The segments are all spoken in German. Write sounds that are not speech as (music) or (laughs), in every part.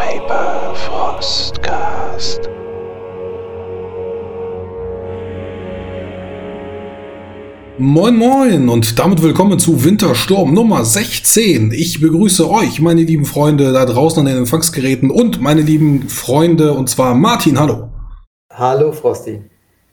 Paper Frostcast. Moin Moin und damit willkommen zu Wintersturm Nummer 16. Ich begrüße euch, meine lieben Freunde da draußen an den Empfangsgeräten und meine lieben Freunde und zwar Martin, hallo. Hallo Frosty.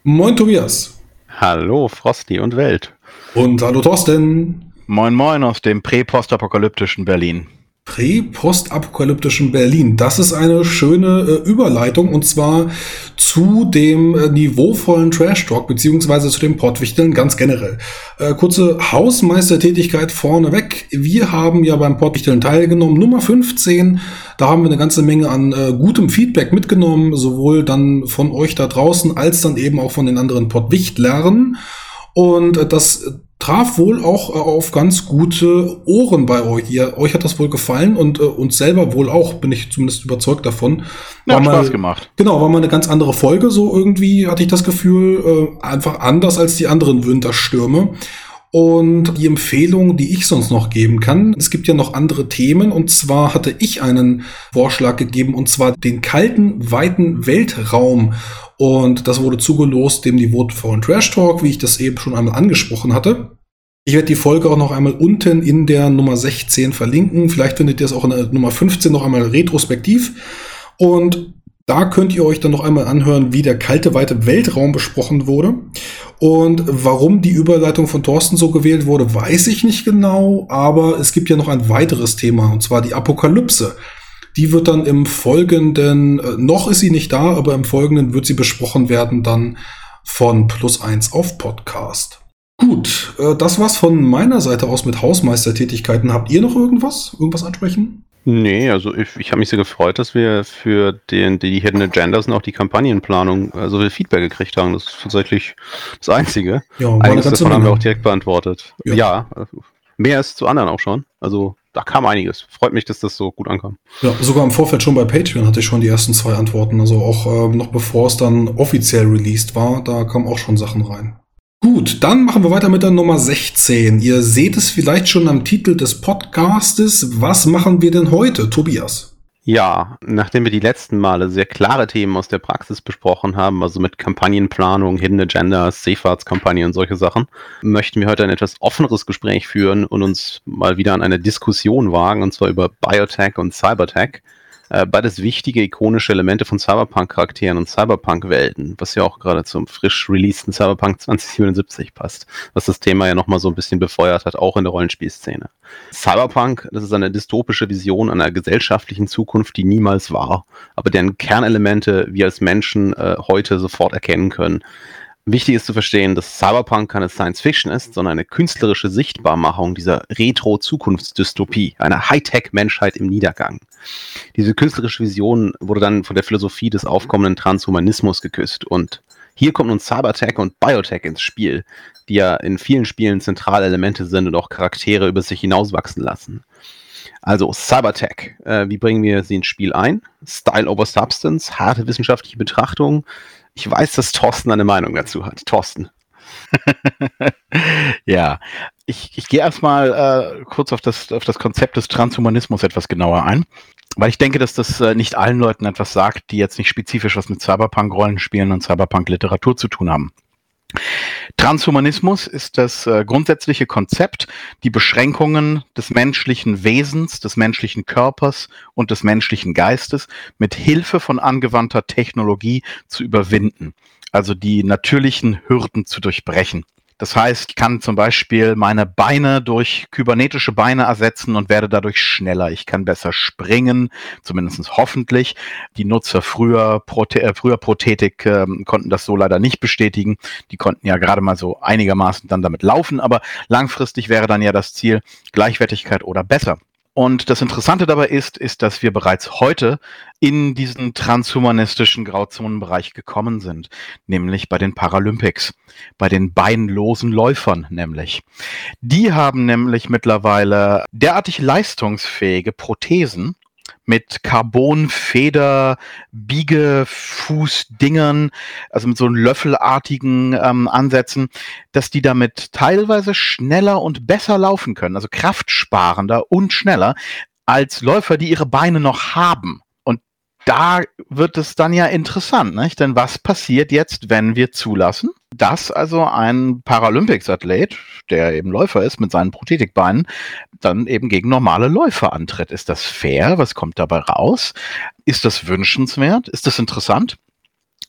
Moin Tobias. Hallo Frosty und Welt. Und hallo Thorsten. Moin Moin aus dem prä-postapokalyptischen Berlin. Prä-postapokalyptischen Berlin. Das ist eine schöne äh, Überleitung und zwar zu dem äh, niveauvollen Trash-Talk beziehungsweise zu dem Pottwichteln ganz generell. Äh, kurze Hausmeistertätigkeit vorneweg. Wir haben ja beim Pottwichteln teilgenommen, Nummer 15. Da haben wir eine ganze Menge an äh, gutem Feedback mitgenommen, sowohl dann von euch da draußen als dann eben auch von den anderen Pottwichtlern. Und äh, das traf wohl auch äh, auf ganz gute Ohren bei euch. Ihr, euch hat das wohl gefallen und äh, uns selber wohl auch, bin ich zumindest überzeugt davon. Ja, war hat mal, Spaß gemacht. Genau, war mal eine ganz andere Folge, so irgendwie hatte ich das Gefühl, äh, einfach anders als die anderen Winterstürme. Und die Empfehlung, die ich sonst noch geben kann, es gibt ja noch andere Themen und zwar hatte ich einen Vorschlag gegeben und zwar den kalten, weiten Weltraum. Und das wurde zugelost dem Niveau von Trash Talk, wie ich das eben schon einmal angesprochen hatte. Ich werde die Folge auch noch einmal unten in der Nummer 16 verlinken. Vielleicht findet ihr es auch in der Nummer 15 noch einmal retrospektiv. Und da könnt ihr euch dann noch einmal anhören, wie der kalte, weite Weltraum besprochen wurde. Und warum die Überleitung von Thorsten so gewählt wurde, weiß ich nicht genau. Aber es gibt ja noch ein weiteres Thema, und zwar die Apokalypse. Die wird dann im Folgenden, äh, noch ist sie nicht da, aber im Folgenden wird sie besprochen werden dann von Plus eins auf Podcast. Gut, äh, das war's von meiner Seite aus mit Hausmeistertätigkeiten. Habt ihr noch irgendwas? Irgendwas ansprechen? Nee, also ich, ich habe mich sehr gefreut, dass wir für den, die Hidden Agendas und auch die Kampagnenplanung so viel Feedback gekriegt haben. Das ist tatsächlich das Einzige. Ja, Einiges davon haben wir Menge. auch direkt beantwortet. Ja. Ja, äh, mehr als zu anderen auch schon. Also da kam einiges. Freut mich, dass das so gut ankam. Ja, sogar im Vorfeld schon bei Patreon hatte ich schon die ersten zwei Antworten. Also auch ähm, noch bevor es dann offiziell released war, da kamen auch schon Sachen rein. Gut, dann machen wir weiter mit der Nummer 16. Ihr seht es vielleicht schon am Titel des Podcastes. Was machen wir denn heute, Tobias? Ja, nachdem wir die letzten Male sehr klare Themen aus der Praxis besprochen haben, also mit Kampagnenplanung, Hidden Agendas, Seefahrtskampagne und solche Sachen, möchten wir heute ein etwas offeneres Gespräch führen und uns mal wieder an eine Diskussion wagen, und zwar über Biotech und Cybertech. Äh, beides wichtige, ikonische Elemente von Cyberpunk-Charakteren und Cyberpunk-Welten, was ja auch gerade zum frisch releaseden Cyberpunk 2077 passt, was das Thema ja nochmal so ein bisschen befeuert hat, auch in der Rollenspielszene. Cyberpunk, das ist eine dystopische Vision einer gesellschaftlichen Zukunft, die niemals war, aber deren Kernelemente wir als Menschen äh, heute sofort erkennen können. Wichtig ist zu verstehen, dass Cyberpunk keine Science Fiction ist, sondern eine künstlerische Sichtbarmachung dieser Retro-Zukunftsdystopie, einer Hightech-Menschheit im Niedergang. Diese künstlerische Vision wurde dann von der Philosophie des aufkommenden Transhumanismus geküsst und hier kommt nun Cybertech und Biotech ins Spiel, die ja in vielen Spielen zentrale Elemente sind und auch Charaktere über sich hinauswachsen lassen. Also Cybertech, äh, wie bringen wir sie ins Spiel ein? Style over Substance, harte wissenschaftliche Betrachtung. Ich weiß, dass Thorsten eine Meinung dazu hat. Thorsten. (laughs) ja, ich, ich gehe erstmal äh, kurz auf das, auf das Konzept des Transhumanismus etwas genauer ein, weil ich denke, dass das äh, nicht allen Leuten etwas sagt, die jetzt nicht spezifisch was mit Cyberpunk-Rollenspielen und Cyberpunk-Literatur zu tun haben. Transhumanismus ist das äh, grundsätzliche Konzept, die Beschränkungen des menschlichen Wesens, des menschlichen Körpers und des menschlichen Geistes mit Hilfe von angewandter Technologie zu überwinden, also die natürlichen Hürden zu durchbrechen. Das heißt, ich kann zum Beispiel meine Beine durch kybernetische Beine ersetzen und werde dadurch schneller. Ich kann besser springen, zumindest hoffentlich. Die Nutzer früher, Prote äh, früher Prothetik ähm, konnten das so leider nicht bestätigen. Die konnten ja gerade mal so einigermaßen dann damit laufen, aber langfristig wäre dann ja das Ziel Gleichwertigkeit oder besser. Und das Interessante dabei ist, ist, dass wir bereits heute in diesen transhumanistischen Grauzonenbereich gekommen sind, nämlich bei den Paralympics, bei den beinlosen Läufern nämlich. Die haben nämlich mittlerweile derartig leistungsfähige Prothesen mit Carbon-Feder, Biegefuß-Dingern, also mit so löffelartigen ähm, Ansätzen, dass die damit teilweise schneller und besser laufen können, also kraftsparender und schneller als Läufer, die ihre Beine noch haben. Da wird es dann ja interessant, nicht? Denn was passiert jetzt, wenn wir zulassen, dass also ein Paralympics-Athlet, der eben Läufer ist mit seinen Prothetikbeinen, dann eben gegen normale Läufer antritt? Ist das fair? Was kommt dabei raus? Ist das wünschenswert? Ist das interessant?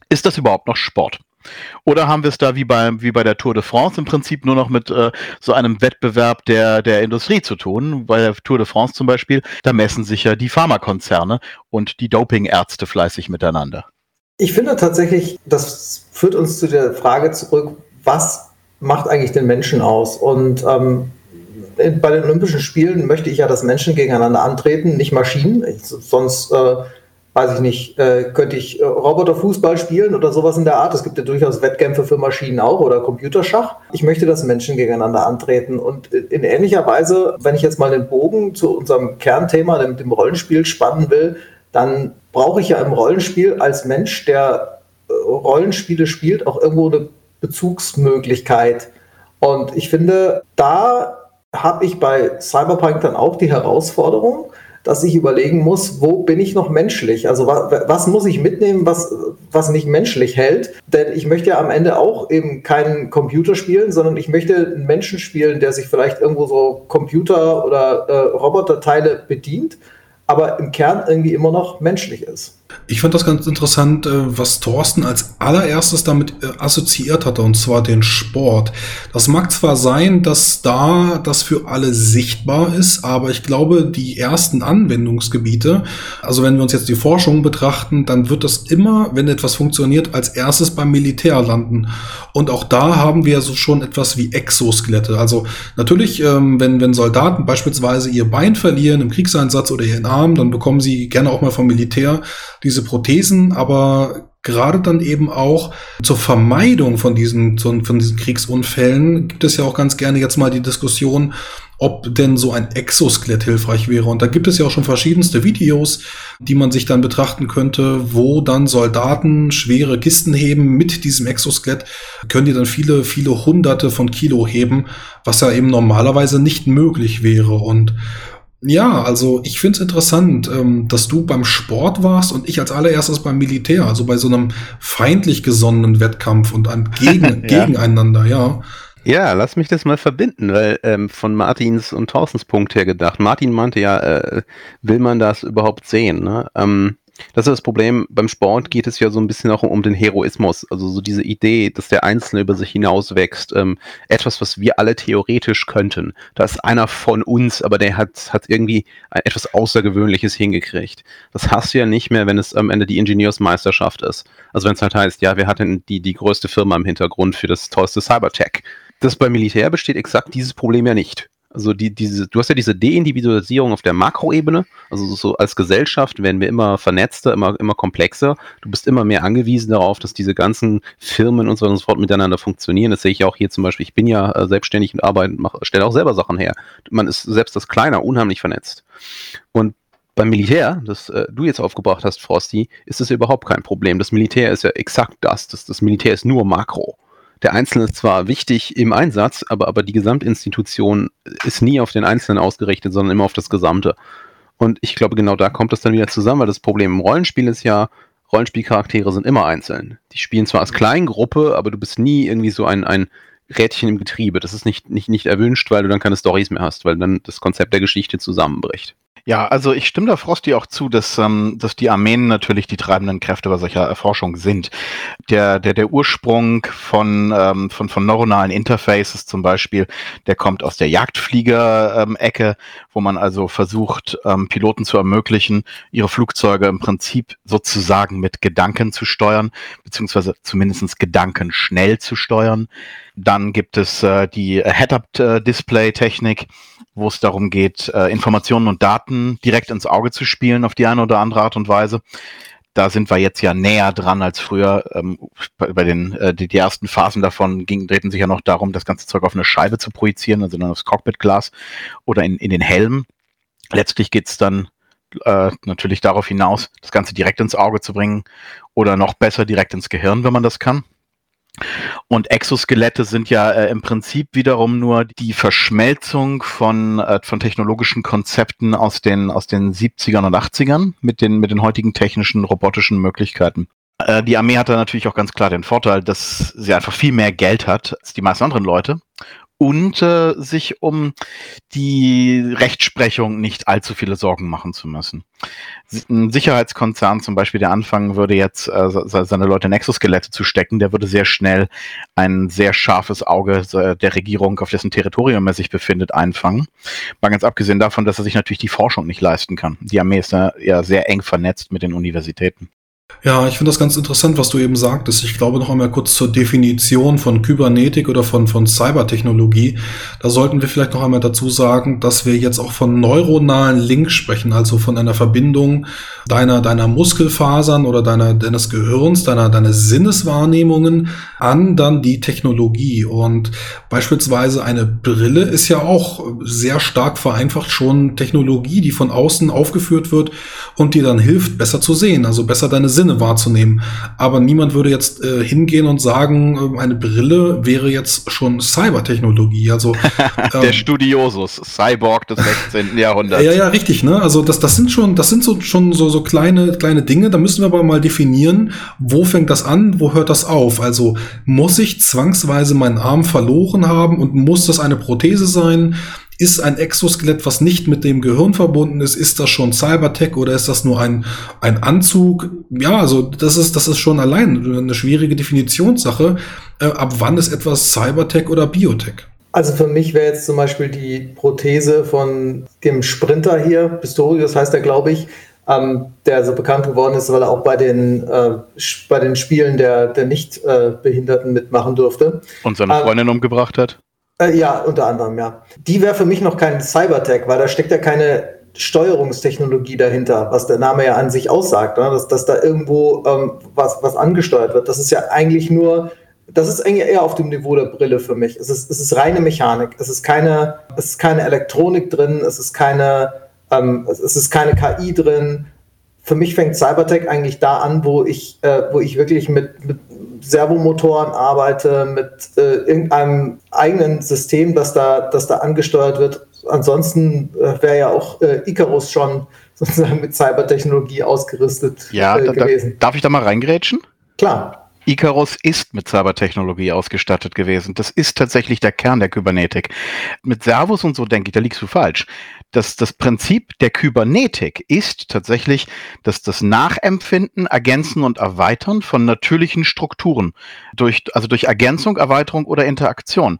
Ist das überhaupt noch Sport? Oder haben wir es da wie bei, wie bei der Tour de France im Prinzip nur noch mit äh, so einem Wettbewerb der, der Industrie zu tun? Bei der Tour de France zum Beispiel, da messen sich ja die Pharmakonzerne und die Dopingärzte fleißig miteinander. Ich finde tatsächlich, das führt uns zu der Frage zurück, was macht eigentlich den Menschen aus? Und ähm, bei den Olympischen Spielen möchte ich ja, dass Menschen gegeneinander antreten, nicht Maschinen. Ich, sonst äh, weiß ich nicht, äh, könnte ich äh, Roboterfußball spielen oder sowas in der Art. Es gibt ja durchaus Wettkämpfe für Maschinen auch oder Computerschach. Ich möchte, dass Menschen gegeneinander antreten. Und in ähnlicher Weise, wenn ich jetzt mal den Bogen zu unserem Kernthema, dem, dem Rollenspiel, spannen will, dann brauche ich ja im Rollenspiel als Mensch, der äh, Rollenspiele spielt, auch irgendwo eine Bezugsmöglichkeit. Und ich finde, da habe ich bei Cyberpunk dann auch die Herausforderung, dass ich überlegen muss, wo bin ich noch menschlich? Also was, was muss ich mitnehmen, was, was mich menschlich hält? Denn ich möchte ja am Ende auch eben keinen Computer spielen, sondern ich möchte einen Menschen spielen, der sich vielleicht irgendwo so Computer- oder äh, Roboterteile bedient, aber im Kern irgendwie immer noch menschlich ist. Ich fand das ganz interessant, äh, was Thorsten als allererstes damit äh, assoziiert hatte, und zwar den Sport. Das mag zwar sein, dass da das für alle sichtbar ist, aber ich glaube, die ersten Anwendungsgebiete, also wenn wir uns jetzt die Forschung betrachten, dann wird das immer, wenn etwas funktioniert, als erstes beim Militär landen. Und auch da haben wir so schon etwas wie Exoskelette. Also natürlich, ähm, wenn, wenn Soldaten beispielsweise ihr Bein verlieren im Kriegseinsatz oder ihren Arm, dann bekommen sie gerne auch mal vom Militär diese Prothesen, aber gerade dann eben auch zur Vermeidung von diesen, von diesen Kriegsunfällen gibt es ja auch ganz gerne jetzt mal die Diskussion, ob denn so ein Exoskelett hilfreich wäre. Und da gibt es ja auch schon verschiedenste Videos, die man sich dann betrachten könnte, wo dann Soldaten schwere Kisten heben mit diesem Exoskelett, können die dann viele, viele hunderte von Kilo heben, was ja eben normalerweise nicht möglich wäre. Und ja, also ich finde es interessant, ähm, dass du beim Sport warst und ich als allererstes beim Militär, also bei so einem feindlich gesonnenen Wettkampf und einem (laughs) Gegen ja. gegeneinander, ja. Ja, lass mich das mal verbinden, weil ähm, von Martins und Thorstens Punkt her gedacht. Martin meinte ja, äh, will man das überhaupt sehen? Ne? Ähm, das ist das Problem. Beim Sport geht es ja so ein bisschen auch um den Heroismus. Also so diese Idee, dass der Einzelne über sich hinauswächst. Ähm, etwas, was wir alle theoretisch könnten. Da ist einer von uns, aber der hat, hat irgendwie etwas Außergewöhnliches hingekriegt. Das hast du ja nicht mehr, wenn es am Ende die Ingenieursmeisterschaft ist. Also wenn es halt heißt, ja, wir hatten die, die größte Firma im Hintergrund für das tollste Cybertech. Das beim Militär besteht exakt dieses Problem ja nicht. Also die, diese, du hast ja diese Deindividualisierung auf der Makroebene. Also so als Gesellschaft werden wir immer vernetzter, immer, immer komplexer. Du bist immer mehr angewiesen darauf, dass diese ganzen Firmen und so und so fort miteinander funktionieren. Das sehe ich auch hier zum Beispiel. Ich bin ja äh, selbstständig und arbeite, stelle auch selber Sachen her. Man ist selbst das Kleiner unheimlich vernetzt. Und beim Militär, das äh, du jetzt aufgebracht hast, Frosty, ist das überhaupt kein Problem. Das Militär ist ja exakt das. Das, das Militär ist nur Makro der Einzelne ist zwar wichtig im Einsatz, aber, aber die Gesamtinstitution ist nie auf den Einzelnen ausgerichtet, sondern immer auf das Gesamte. Und ich glaube, genau da kommt es dann wieder zusammen, weil das Problem im Rollenspiel ist ja, Rollenspielcharaktere sind immer einzeln. Die spielen zwar als Kleingruppe, aber du bist nie irgendwie so ein, ein Rädchen im Getriebe. Das ist nicht, nicht, nicht erwünscht, weil du dann keine Stories mehr hast, weil dann das Konzept der Geschichte zusammenbricht. Ja, also ich stimme da Frosty auch zu, dass, ähm, dass die Armeen natürlich die treibenden Kräfte bei solcher Erforschung sind. Der, der, der Ursprung von, ähm, von, von neuronalen Interfaces zum Beispiel, der kommt aus der Jagdflieger-Ecke, wo man also versucht, ähm, Piloten zu ermöglichen, ihre Flugzeuge im Prinzip sozusagen mit Gedanken zu steuern, beziehungsweise zumindest Gedanken schnell zu steuern. Dann gibt es äh, die Head-Up-Display-Technik, wo es darum geht, äh, Informationen und Daten direkt ins Auge zu spielen auf die eine oder andere Art und Weise. Da sind wir jetzt ja näher dran als früher. Ähm, bei den äh, die, die ersten Phasen davon ging, drehten sich ja noch darum, das ganze Zeug auf eine Scheibe zu projizieren, also dann aufs Cockpitglas oder in, in den Helm. Letztlich geht's dann äh, natürlich darauf hinaus, das Ganze direkt ins Auge zu bringen oder noch besser direkt ins Gehirn, wenn man das kann. Und Exoskelette sind ja äh, im Prinzip wiederum nur die Verschmelzung von, äh, von technologischen Konzepten aus den, aus den 70ern und 80ern mit den, mit den heutigen technischen, robotischen Möglichkeiten. Äh, die Armee hat da natürlich auch ganz klar den Vorteil, dass sie einfach viel mehr Geld hat als die meisten anderen Leute und äh, sich um die Rechtsprechung nicht allzu viele Sorgen machen zu müssen. Ein Sicherheitskonzern zum Beispiel, der anfangen würde jetzt äh, seine Leute in Exoskelette zu stecken, der würde sehr schnell ein sehr scharfes Auge der Regierung, auf dessen Territorium er sich befindet, einfangen. Mal ganz abgesehen davon, dass er sich natürlich die Forschung nicht leisten kann. Die Armee ist ja sehr eng vernetzt mit den Universitäten. Ja, ich finde das ganz interessant, was du eben sagtest. Ich glaube noch einmal kurz zur Definition von Kybernetik oder von, von Cybertechnologie. Da sollten wir vielleicht noch einmal dazu sagen, dass wir jetzt auch von neuronalen Links sprechen, also von einer Verbindung deiner, deiner Muskelfasern oder deiner, deines Gehirns, deiner, deiner Sinneswahrnehmungen an dann die Technologie. Und beispielsweise eine Brille ist ja auch sehr stark vereinfacht schon Technologie, die von außen aufgeführt wird und die dann hilft, besser zu sehen, also besser deine Sinne wahrzunehmen. Aber niemand würde jetzt äh, hingehen und sagen, äh, eine Brille wäre jetzt schon Cybertechnologie. Also (laughs) ähm, der Studiosus, Cyborg des 16. Jahrhunderts. Ja, ja, richtig. Ne? Also das, das sind schon, das sind so schon so, so kleine, kleine Dinge. Da müssen wir aber mal definieren, wo fängt das an, wo hört das auf? Also muss ich zwangsweise meinen Arm verloren haben und muss das eine Prothese sein? Ist ein Exoskelett, was nicht mit dem Gehirn verbunden ist, ist das schon Cybertech oder ist das nur ein, ein Anzug? Ja, also das ist, das ist schon allein eine schwierige Definitionssache. Äh, ab wann ist etwas Cybertech oder Biotech? Also für mich wäre jetzt zum Beispiel die Prothese von dem Sprinter hier, Pistorius heißt er, glaube ich, ähm, der so bekannt geworden ist, weil er auch bei den, äh, bei den Spielen der, der Nichtbehinderten äh, mitmachen durfte. Und seine ähm, Freundin ähm, umgebracht hat? Äh, ja, unter anderem, ja. Die wäre für mich noch kein Cybertech, weil da steckt ja keine Steuerungstechnologie dahinter, was der Name ja an sich aussagt, ne? dass, dass da irgendwo ähm, was, was angesteuert wird. Das ist ja eigentlich nur, das ist eher auf dem Niveau der Brille für mich. Es ist, es ist reine Mechanik. Es ist keine, es ist keine Elektronik drin, es ist keine, ähm, es ist keine KI drin. Für mich fängt Cybertech eigentlich da an, wo ich, äh, wo ich wirklich mit, mit Servomotoren arbeite, mit äh, irgendeinem eigenen System, das da, das da angesteuert wird. Ansonsten äh, wäre ja auch äh, Icarus schon (laughs) sozusagen mit Cybertechnologie ausgerüstet ja, äh, gewesen. Da, darf ich da mal reingrätschen? Klar. Icarus ist mit Cybertechnologie ausgestattet gewesen. Das ist tatsächlich der Kern der Kybernetik. Mit Servos und so denke ich, da liegst du falsch. Das, das Prinzip der Kybernetik ist tatsächlich dass das Nachempfinden, Ergänzen und Erweitern von natürlichen Strukturen. Durch, also durch Ergänzung, Erweiterung oder Interaktion.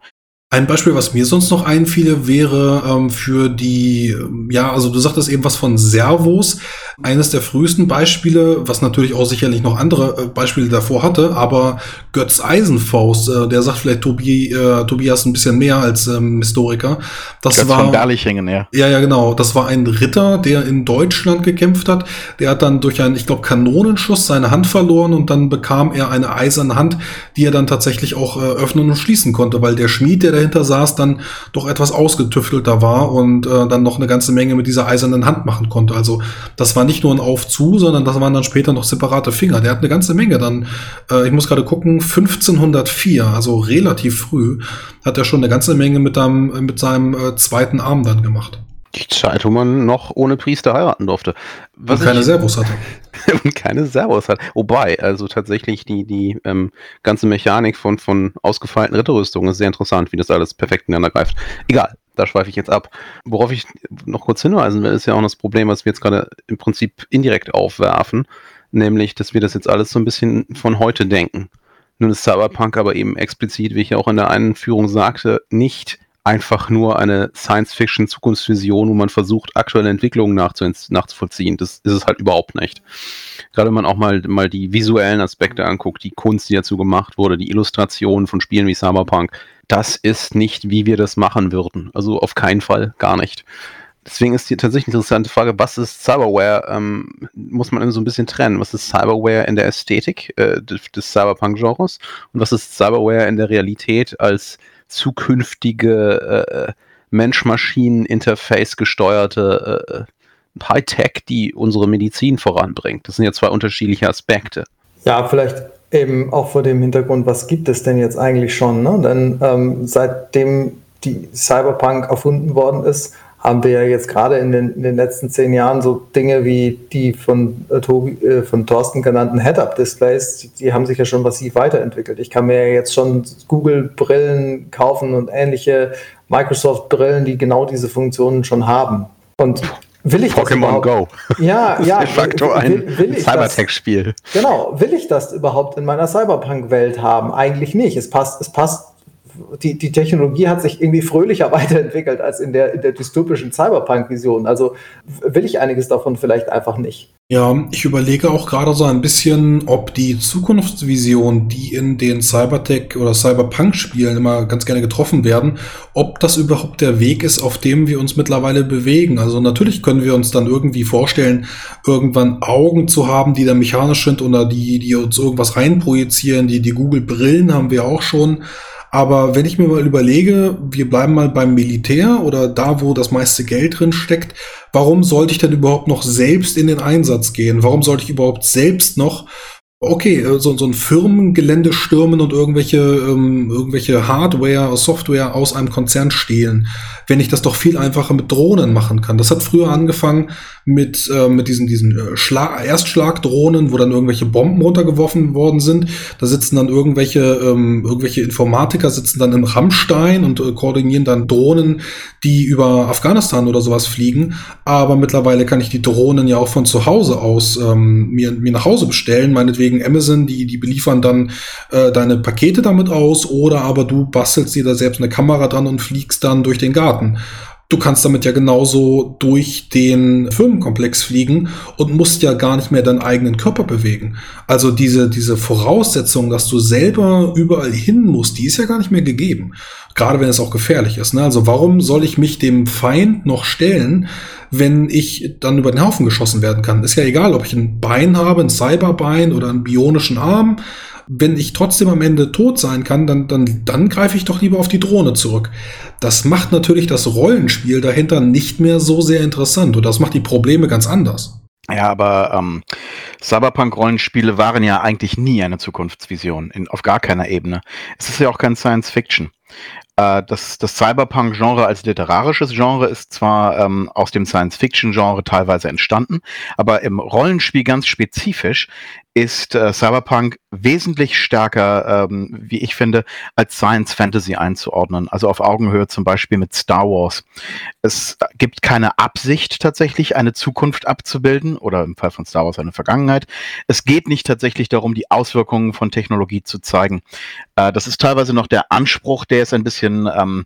Ein Beispiel, was mir sonst noch einfiele, wäre ähm, für die, ja, also du sagtest eben was von Servos. Eines der frühesten Beispiele, was natürlich auch sicherlich noch andere äh, Beispiele davor hatte, aber Götz Eisenfaust, äh, der sagt vielleicht Tobi, äh, Tobias ein bisschen mehr als ähm, Historiker. Das Götz war von Berlichingen, ja. Ja, ja, genau. Das war ein Ritter, der in Deutschland gekämpft hat. Der hat dann durch einen, ich glaube, Kanonenschuss seine Hand verloren und dann bekam er eine eiserne Hand, die er dann tatsächlich auch äh, öffnen und schließen konnte, weil der Schmied, der dahinter saß, dann doch etwas ausgetüftelter war und äh, dann noch eine ganze Menge mit dieser eisernen Hand machen konnte. Also das war nicht nur ein Auf-Zu, sondern das waren dann später noch separate Finger. Der hat eine ganze Menge dann, äh, ich muss gerade gucken, 1504, also relativ früh, hat er schon eine ganze Menge mit, einem, mit seinem äh, zweiten Arm dann gemacht. Die Zeit, wo man noch ohne Priester heiraten durfte. Was und keine Servos hatte. (laughs) und keine Servos hat. Wobei, also tatsächlich die, die ähm, ganze Mechanik von, von ausgefeilten Ritterrüstungen ist sehr interessant, wie das alles perfekt ineinander greift. Egal, da schweife ich jetzt ab. Worauf ich noch kurz hinweisen will, ist ja auch das Problem, was wir jetzt gerade im Prinzip indirekt aufwerfen, nämlich, dass wir das jetzt alles so ein bisschen von heute denken. Nun ist Cyberpunk aber eben explizit, wie ich ja auch in der Einführung sagte, nicht einfach nur eine Science-Fiction-Zukunftsvision, wo man versucht, aktuelle Entwicklungen nachzuvollziehen. Das ist es halt überhaupt nicht. Gerade wenn man auch mal, mal die visuellen Aspekte anguckt, die Kunst, die dazu gemacht wurde, die Illustrationen von Spielen wie Cyberpunk, das ist nicht, wie wir das machen würden. Also auf keinen Fall, gar nicht. Deswegen ist die tatsächlich interessante Frage, was ist Cyberware? Ähm, muss man so ein bisschen trennen. Was ist Cyberware in der Ästhetik äh, des Cyberpunk-Genres und was ist Cyberware in der Realität als zukünftige äh, Mensch-Maschinen-Interface gesteuerte äh, Hightech, die unsere Medizin voranbringt. Das sind ja zwei unterschiedliche Aspekte. Ja, vielleicht eben auch vor dem Hintergrund, was gibt es denn jetzt eigentlich schon? Ne? Denn ähm, seitdem die Cyberpunk erfunden worden ist, haben wir ja jetzt gerade in den, in den letzten zehn Jahren so Dinge wie die von, äh, Tobi, äh, von Thorsten genannten Head-Up-Displays, die, die, haben sich ja schon massiv weiterentwickelt. Ich kann mir ja jetzt schon Google-Brillen kaufen und ähnliche Microsoft-Brillen, die genau diese Funktionen schon haben. Und will ich Pokémon Go. Ja, (laughs) ja. De facto ein Cybertech-Spiel. Genau. Will ich das überhaupt in meiner Cyberpunk-Welt haben? Eigentlich nicht. Es passt, es passt die, die Technologie hat sich irgendwie fröhlicher (laughs) weiterentwickelt als in der, in der dystopischen Cyberpunk-Vision. Also will ich einiges davon vielleicht einfach nicht. Ja, ich überlege auch gerade so ein bisschen, ob die Zukunftsvision, die in den Cybertech oder Cyberpunk-Spielen immer ganz gerne getroffen werden, ob das überhaupt der Weg ist, auf dem wir uns mittlerweile bewegen. Also natürlich können wir uns dann irgendwie vorstellen, irgendwann Augen zu haben, die da mechanisch sind oder die, die uns irgendwas reinprojizieren. Die, die Google-Brillen haben wir auch schon. Aber wenn ich mir mal überlege, wir bleiben mal beim Militär oder da, wo das meiste Geld drin steckt, warum sollte ich denn überhaupt noch selbst in den Einsatz gehen? Warum sollte ich überhaupt selbst noch okay, äh, so, so ein Firmengelände stürmen und irgendwelche, ähm, irgendwelche Hardware, Software aus einem Konzern stehlen, wenn ich das doch viel einfacher mit Drohnen machen kann. Das hat früher angefangen mit, äh, mit diesen, diesen äh, Schlag Erstschlagdrohnen, wo dann irgendwelche Bomben runtergeworfen worden sind. Da sitzen dann irgendwelche, ähm, irgendwelche Informatiker sitzen dann in Rammstein und äh, koordinieren dann Drohnen, die über Afghanistan oder sowas fliegen. Aber mittlerweile kann ich die Drohnen ja auch von zu Hause aus ähm, mir, mir nach Hause bestellen, meinetwegen wegen Amazon, die, die beliefern dann äh, deine Pakete damit aus oder aber du bastelst dir da selbst eine Kamera dran und fliegst dann durch den Garten. Du kannst damit ja genauso durch den Firmenkomplex fliegen und musst ja gar nicht mehr deinen eigenen Körper bewegen. Also diese, diese Voraussetzung, dass du selber überall hin musst, die ist ja gar nicht mehr gegeben. Gerade wenn es auch gefährlich ist. Ne? Also warum soll ich mich dem Feind noch stellen, wenn ich dann über den Haufen geschossen werden kann. Ist ja egal, ob ich ein Bein habe, ein Cyberbein oder einen bionischen Arm. Wenn ich trotzdem am Ende tot sein kann, dann, dann, dann greife ich doch lieber auf die Drohne zurück. Das macht natürlich das Rollenspiel dahinter nicht mehr so sehr interessant und das macht die Probleme ganz anders. Ja, aber ähm, Cyberpunk-Rollenspiele waren ja eigentlich nie eine Zukunftsvision, in, auf gar keiner Ebene. Es ist ja auch kein Science Fiction. Äh, das, das Cyberpunk-Genre als literarisches Genre ist zwar ähm, aus dem Science-Fiction-Genre teilweise entstanden, aber im Rollenspiel ganz spezifisch ist äh, Cyberpunk wesentlich stärker, ähm, wie ich finde, als Science Fantasy einzuordnen. Also auf Augenhöhe zum Beispiel mit Star Wars. Es gibt keine Absicht tatsächlich, eine Zukunft abzubilden oder im Fall von Star Wars eine Vergangenheit. Es geht nicht tatsächlich darum, die Auswirkungen von Technologie zu zeigen. Äh, das ist teilweise noch der Anspruch, der es ein bisschen ähm,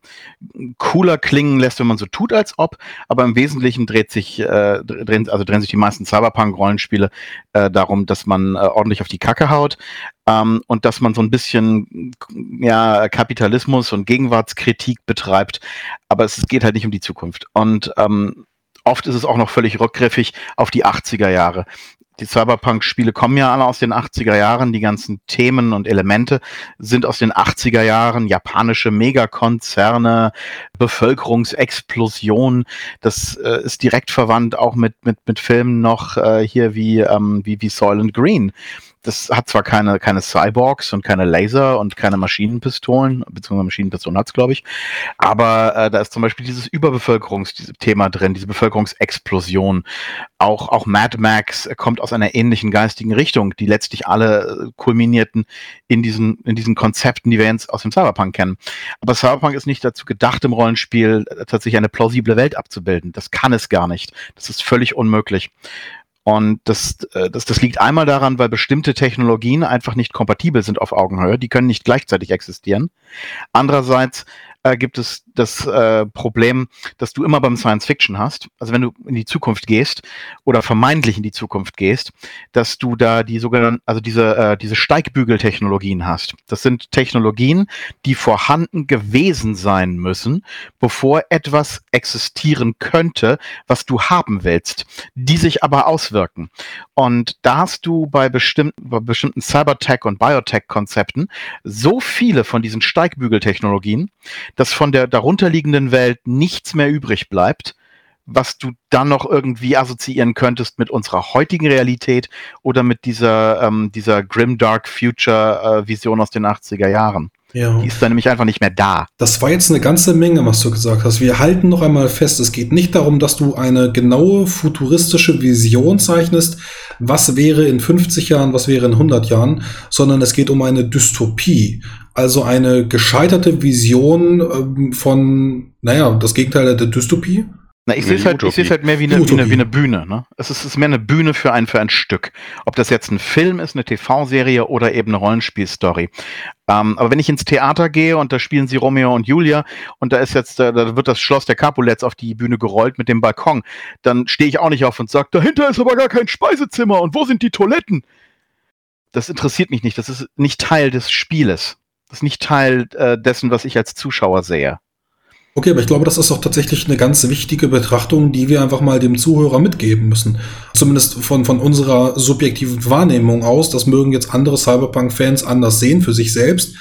cooler klingen lässt, wenn man so tut, als ob. Aber im Wesentlichen dreht sich, äh, drehen, also drehen sich die meisten Cyberpunk-Rollenspiele äh, darum, dass man äh, ordentlich auf die Kacke haut ähm, und dass man so ein bisschen ja, Kapitalismus und Gegenwartskritik betreibt. Aber es geht halt nicht um die Zukunft. Und ähm, oft ist es auch noch völlig rückgriffig auf die 80er Jahre die Cyberpunk-Spiele kommen ja alle aus den 80er Jahren. Die ganzen Themen und Elemente sind aus den 80er Jahren. Japanische Megakonzerne, Bevölkerungsexplosion. Das äh, ist direkt verwandt auch mit, mit, mit Filmen noch äh, hier wie, ähm, wie, wie Soylent Green das hat zwar keine, keine Cyborgs und keine Laser und keine Maschinenpistolen, beziehungsweise Maschinenpistolen hat's, glaube ich, aber äh, da ist zum Beispiel dieses Überbevölkerungsthema drin, diese Bevölkerungsexplosion. Auch, auch Mad Max kommt aus einer ähnlichen geistigen Richtung, die letztlich alle äh, kulminierten in diesen, in diesen Konzepten, die wir jetzt aus dem Cyberpunk kennen. Aber Cyberpunk ist nicht dazu gedacht, im Rollenspiel äh, tatsächlich eine plausible Welt abzubilden. Das kann es gar nicht. Das ist völlig unmöglich. Und das, äh, das, das liegt einmal daran, weil bestimmte Technologien einfach nicht kompatibel sind auf Augenhöhe. Die können nicht gleichzeitig existieren. Andererseits äh, gibt es das äh, Problem, dass du immer beim Science Fiction hast, also wenn du in die Zukunft gehst oder vermeintlich in die Zukunft gehst, dass du da die sogenannten, also diese, äh, diese Steigbügeltechnologien hast. Das sind Technologien, die vorhanden gewesen sein müssen, bevor etwas existieren könnte, was du haben willst, die sich aber auswirken. Und da hast du bei bestimmten, bei bestimmten Cybertech und Biotech-Konzepten so viele von diesen Steigbügeltechnologien, dass von der darunterliegenden Welt nichts mehr übrig bleibt, was du dann noch irgendwie assoziieren könntest mit unserer heutigen Realität oder mit dieser, ähm, dieser Grimdark Future äh, Vision aus den 80er Jahren. Ja. Die ist dann nämlich einfach nicht mehr da. Das war jetzt eine ganze Menge, was du gesagt hast. Wir halten noch einmal fest, es geht nicht darum, dass du eine genaue futuristische Vision zeichnest, was wäre in 50 Jahren, was wäre in 100 Jahren, sondern es geht um eine Dystopie. Also eine gescheiterte Vision ähm, von, naja, das Gegenteil der Dystopie. Na, ich sehe es halt, ich Utopie. seh's halt mehr wie eine, wie, eine, wie eine Bühne. Ne? Es, ist, es ist mehr eine Bühne für ein, für ein Stück. Ob das jetzt ein Film ist, eine TV-Serie oder eben eine Rollenspielstory. Ähm, aber wenn ich ins Theater gehe und da spielen sie Romeo und Julia und da ist jetzt, äh, da wird das Schloss der Capulets auf die Bühne gerollt mit dem Balkon, dann stehe ich auch nicht auf und sage, dahinter ist aber gar kein Speisezimmer und wo sind die Toiletten? Das interessiert mich nicht. Das ist nicht Teil des Spieles. Das ist nicht Teil äh, dessen, was ich als Zuschauer sehe. Okay, aber ich glaube, das ist auch tatsächlich eine ganz wichtige Betrachtung, die wir einfach mal dem Zuhörer mitgeben müssen. Zumindest von, von unserer subjektiven Wahrnehmung aus. Das mögen jetzt andere Cyberpunk-Fans anders sehen für sich selbst.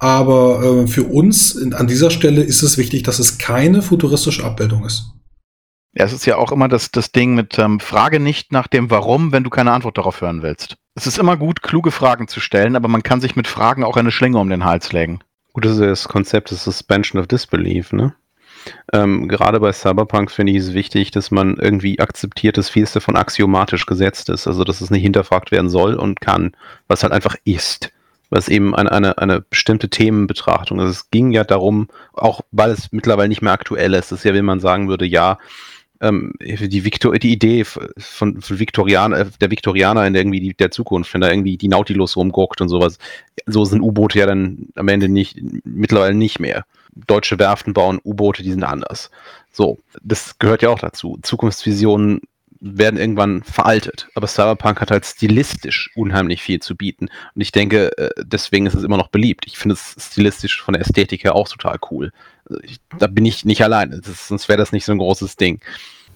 Aber äh, für uns an dieser Stelle ist es wichtig, dass es keine futuristische Abbildung ist. Ja, es ist ja auch immer das, das Ding mit ähm, Frage nicht nach dem Warum, wenn du keine Antwort darauf hören willst. Es ist immer gut, kluge Fragen zu stellen, aber man kann sich mit Fragen auch eine Schlinge um den Hals legen. Gut, das ist das Konzept des Suspension of Disbelief, ne? Ähm, gerade bei Cyberpunk finde ich es wichtig, dass man irgendwie akzeptiert, dass vieles davon axiomatisch gesetzt ist, also dass es nicht hinterfragt werden soll und kann, was halt einfach ist. Was eben eine, eine, eine bestimmte Themenbetrachtung. Also es ging ja darum, auch weil es mittlerweile nicht mehr aktuell ist, das ist ja, wenn man sagen würde, ja, ähm, die, Victor die Idee von, von Viktorianer, äh, der Viktorianer in der, irgendwie die, der Zukunft, wenn da irgendwie die Nautilus rumguckt und sowas, so sind U-Boote ja dann am Ende nicht, mittlerweile nicht mehr. Deutsche Werften bauen U-Boote, die sind anders. So, das gehört ja auch dazu. Zukunftsvisionen werden irgendwann veraltet, aber Cyberpunk hat halt stilistisch unheimlich viel zu bieten. Und ich denke, äh, deswegen ist es immer noch beliebt. Ich finde es stilistisch von der Ästhetik her auch total cool. Also ich, da bin ich nicht alleine, das, sonst wäre das nicht so ein großes Ding.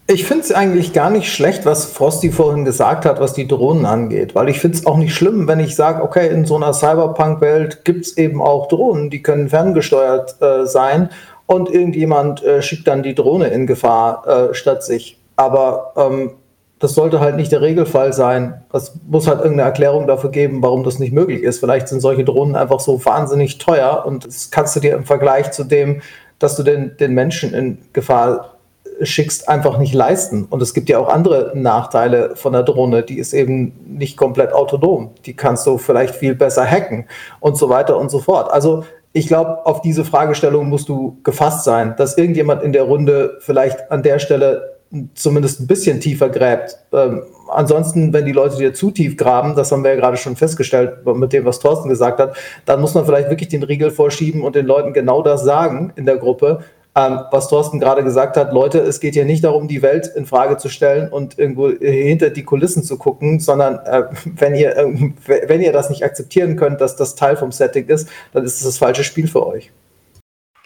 Ich finde es eigentlich gar nicht schlecht, was Frosty vorhin gesagt hat, was die Drohnen angeht, weil ich finde es auch nicht schlimm, wenn ich sage, okay, in so einer Cyberpunk-Welt gibt es eben auch Drohnen, die können ferngesteuert äh, sein und irgendjemand äh, schickt dann die Drohne in Gefahr äh, statt sich. Aber ähm, das sollte halt nicht der Regelfall sein. Es muss halt irgendeine Erklärung dafür geben, warum das nicht möglich ist. Vielleicht sind solche Drohnen einfach so wahnsinnig teuer und das kannst du dir im Vergleich zu dem, dass du den, den Menschen in Gefahr schickst, einfach nicht leisten. Und es gibt ja auch andere Nachteile von der Drohne. Die ist eben nicht komplett autonom. Die kannst du vielleicht viel besser hacken und so weiter und so fort. Also ich glaube, auf diese Fragestellung musst du gefasst sein, dass irgendjemand in der Runde vielleicht an der Stelle zumindest ein bisschen tiefer gräbt. Ähm, ansonsten, wenn die Leute dir zu tief graben, das haben wir ja gerade schon festgestellt mit dem, was Thorsten gesagt hat, dann muss man vielleicht wirklich den Riegel vorschieben und den Leuten genau das sagen in der Gruppe, ähm, was Thorsten gerade gesagt hat, Leute, es geht hier nicht darum, die Welt in Frage zu stellen und irgendwo hinter die Kulissen zu gucken, sondern äh, wenn, ihr, äh, wenn ihr das nicht akzeptieren könnt, dass das Teil vom Setting ist, dann ist es das falsche Spiel für euch.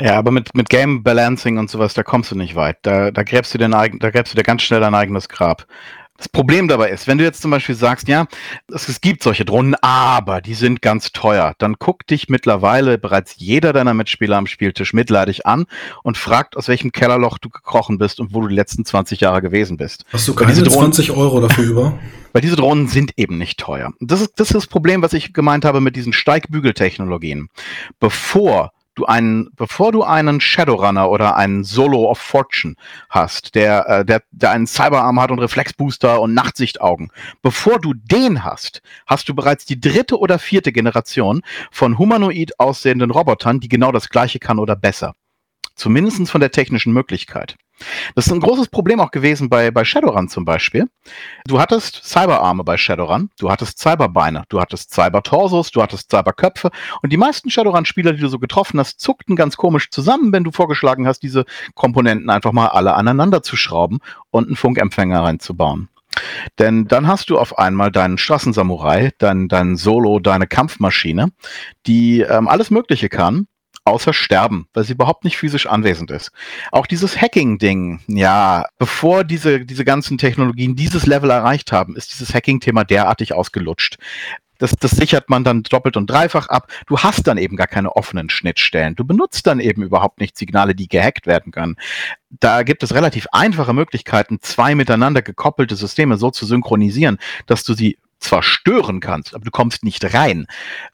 Ja, aber mit, mit Game Balancing und sowas, da kommst du nicht weit. Da, da gräbst du dein eigen, da gräbst du dir ganz schnell dein eigenes Grab. Das Problem dabei ist, wenn du jetzt zum Beispiel sagst, ja, es, es gibt solche Drohnen, aber die sind ganz teuer, dann guckt dich mittlerweile bereits jeder deiner Mitspieler am Spieltisch mitleidig an und fragt, aus welchem Kellerloch du gekrochen bist und wo du die letzten 20 Jahre gewesen bist. Hast du keine diese Drohnen- 20 Euro dafür über? Weil diese Drohnen sind eben nicht teuer. Das ist, das ist das Problem, was ich gemeint habe mit diesen Steigbügeltechnologien. Bevor du einen, bevor du einen Shadowrunner oder einen Solo of Fortune hast, der, äh, der, der einen Cyberarm hat und Reflexbooster und Nachtsichtaugen, bevor du den hast, hast du bereits die dritte oder vierte Generation von humanoid aussehenden Robotern, die genau das gleiche kann oder besser. Zumindestens von der technischen Möglichkeit. Das ist ein großes Problem auch gewesen bei, bei Shadowrun zum Beispiel. Du hattest Cyberarme bei Shadowrun, du hattest Cyberbeine, du hattest Cybertorsos, du hattest Cyberköpfe und die meisten Shadowrun-Spieler, die du so getroffen hast, zuckten ganz komisch zusammen, wenn du vorgeschlagen hast, diese Komponenten einfach mal alle aneinander zu schrauben und einen Funkempfänger reinzubauen. Denn dann hast du auf einmal deinen Straßensamurai, dein, dein Solo, deine Kampfmaschine, die ähm, alles Mögliche kann, außer sterben, weil sie überhaupt nicht physisch anwesend ist. Auch dieses Hacking-Ding, ja, bevor diese, diese ganzen Technologien dieses Level erreicht haben, ist dieses Hacking-Thema derartig ausgelutscht. Das, das sichert man dann doppelt und dreifach ab. Du hast dann eben gar keine offenen Schnittstellen. Du benutzt dann eben überhaupt nicht Signale, die gehackt werden können. Da gibt es relativ einfache Möglichkeiten, zwei miteinander gekoppelte Systeme so zu synchronisieren, dass du sie zwar stören kannst, aber du kommst nicht rein.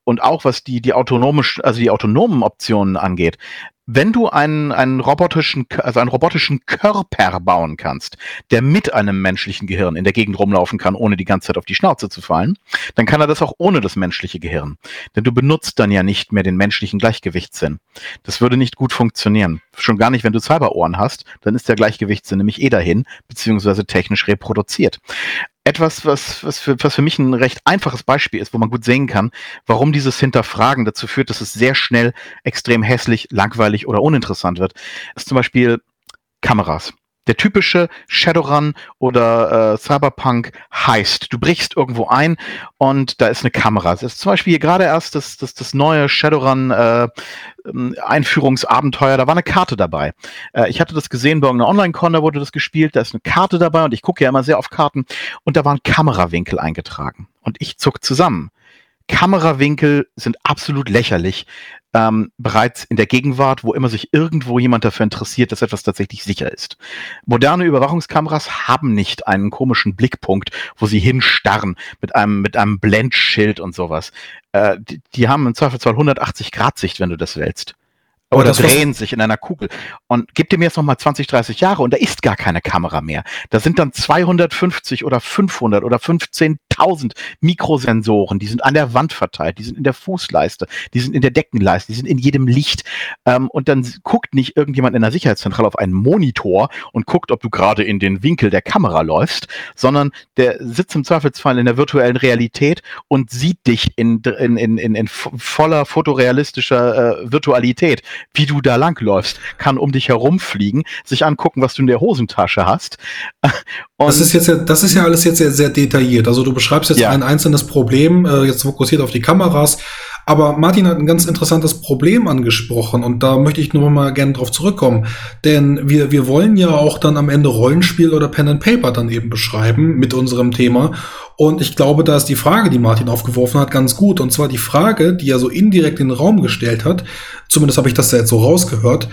Und auch was die, die autonome, also die autonomen Optionen angeht, wenn du einen, einen robotischen, also einen robotischen Körper bauen kannst, der mit einem menschlichen Gehirn in der Gegend rumlaufen kann, ohne die ganze Zeit auf die Schnauze zu fallen, dann kann er das auch ohne das menschliche Gehirn. Denn du benutzt dann ja nicht mehr den menschlichen Gleichgewichtssinn. Das würde nicht gut funktionieren. Schon gar nicht, wenn du Cyberohren hast, dann ist der Gleichgewichtssinn nämlich eh dahin, beziehungsweise technisch reproduziert etwas, was, was, für, was für mich ein recht einfaches Beispiel ist, wo man gut sehen kann, warum dieses Hinterfragen dazu führt, dass es sehr schnell extrem hässlich, langweilig oder uninteressant wird, ist zum Beispiel Kameras. Der typische Shadowrun oder äh, Cyberpunk heißt, du brichst irgendwo ein und da ist eine Kamera. Das ist zum Beispiel hier gerade erst das, das, das neue Shadowrun äh, ähm, Einführungsabenteuer, da war eine Karte dabei. Äh, ich hatte das gesehen bei irgendeiner Online-Con, da wurde das gespielt, da ist eine Karte dabei und ich gucke ja immer sehr auf Karten und da waren Kamerawinkel eingetragen. Und ich zuck zusammen. Kamerawinkel sind absolut lächerlich ähm, bereits in der Gegenwart, wo immer sich irgendwo jemand dafür interessiert, dass etwas tatsächlich sicher ist. Moderne Überwachungskameras haben nicht einen komischen Blickpunkt, wo sie hinstarren mit einem, mit einem Blendschild und sowas. Äh, die, die haben im Zweifelsfall 180 Grad Sicht, wenn du das willst. Aber Oder drehen sich in einer Kugel. Und gib dem jetzt noch mal 20, 30 Jahre und da ist gar keine Kamera mehr. Da sind dann 250 oder 500 oder 15.000 Mikrosensoren, die sind an der Wand verteilt, die sind in der Fußleiste, die sind in der Deckenleiste, die sind in jedem Licht. Ähm, und dann guckt nicht irgendjemand in der Sicherheitszentrale auf einen Monitor und guckt, ob du gerade in den Winkel der Kamera läufst, sondern der sitzt im Zweifelsfall in der virtuellen Realität und sieht dich in, in, in, in, in vo- voller fotorealistischer äh, Virtualität, wie du da langläufst, kann um dich herumfliegen, sich angucken, was du in der Hosentasche hast. (laughs) Und Das ist jetzt ja, das ist ja alles jetzt sehr, sehr detailliert. Also du beschreibst jetzt Ja. ein einzelnes Problem, äh, jetzt fokussiert auf die Kameras. Aber Martin hat ein ganz interessantes Problem angesprochen und da möchte ich nur mal gerne drauf zurückkommen. Denn wir, wir wollen ja auch dann am Ende Rollenspiel oder Pen and Paper dann eben beschreiben mit unserem Thema. Und ich glaube, da ist die Frage, die Martin aufgeworfen hat, ganz gut. Und zwar die Frage, die er so indirekt in den Raum gestellt hat. Zumindest habe ich das da jetzt so rausgehört.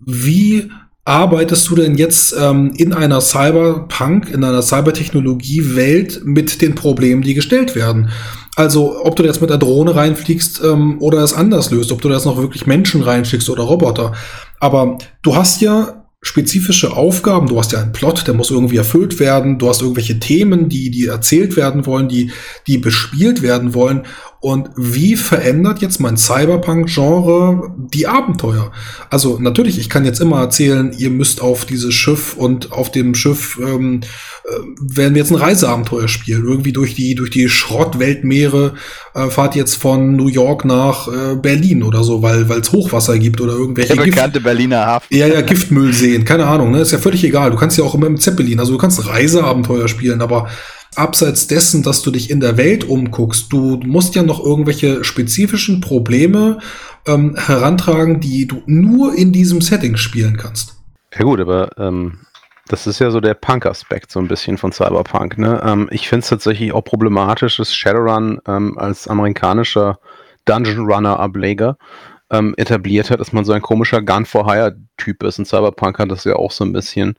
Wie arbeitest du denn jetzt ähm, in einer Cyberpunk, in einer Cybertechnologie-Welt mit den Problemen, die gestellt werden? Also, ob du jetzt mit der Drohne reinfliegst ähm, oder es anders löst, ob du jetzt noch wirklich Menschen reinschickst oder Roboter. Aber du hast ja spezifische Aufgaben, du hast ja einen Plot, der muss irgendwie erfüllt werden, du hast irgendwelche Themen, die, die erzählt werden wollen, die, die bespielt werden wollen. Und wie verändert jetzt mein Cyberpunk-Genre die Abenteuer? Also natürlich, ich kann jetzt immer erzählen, ihr müsst auf dieses Schiff und auf dem Schiff ähm, äh, werden wir jetzt ein Reiseabenteuer spielen. Irgendwie durch die, durch die Schrottweltmeere äh, fahrt jetzt von New York nach äh, Berlin oder so, weil es Hochwasser gibt oder irgendwelche der Gift bekannte Berliner Hafen. ja, ja, Giftmüll sehen, keine Ahnung, ne? Ist ja völlig egal. Du kannst ja auch immer im Zeppelin, also du kannst Reiseabenteuer spielen, aber abseits dessen, dass du dich in der Welt umguckst, du musst ja noch irgendwelche spezifischen Probleme ähm, herantragen, die du nur in diesem Setting spielen kannst. Ja gut, aber ähm, das ist ja so der Punk-Aspekt so ein bisschen von Cyberpunk. Ne? Ähm, ich finde es tatsächlich auch problematisch, dass Shadowrun ähm, als amerikanischer Dungeon Runner-Ableger ähm, etabliert hat, dass man so ein komischer Gun-for-Hire-Typ ist. Und Cyberpunk hat das ja auch so ein bisschen,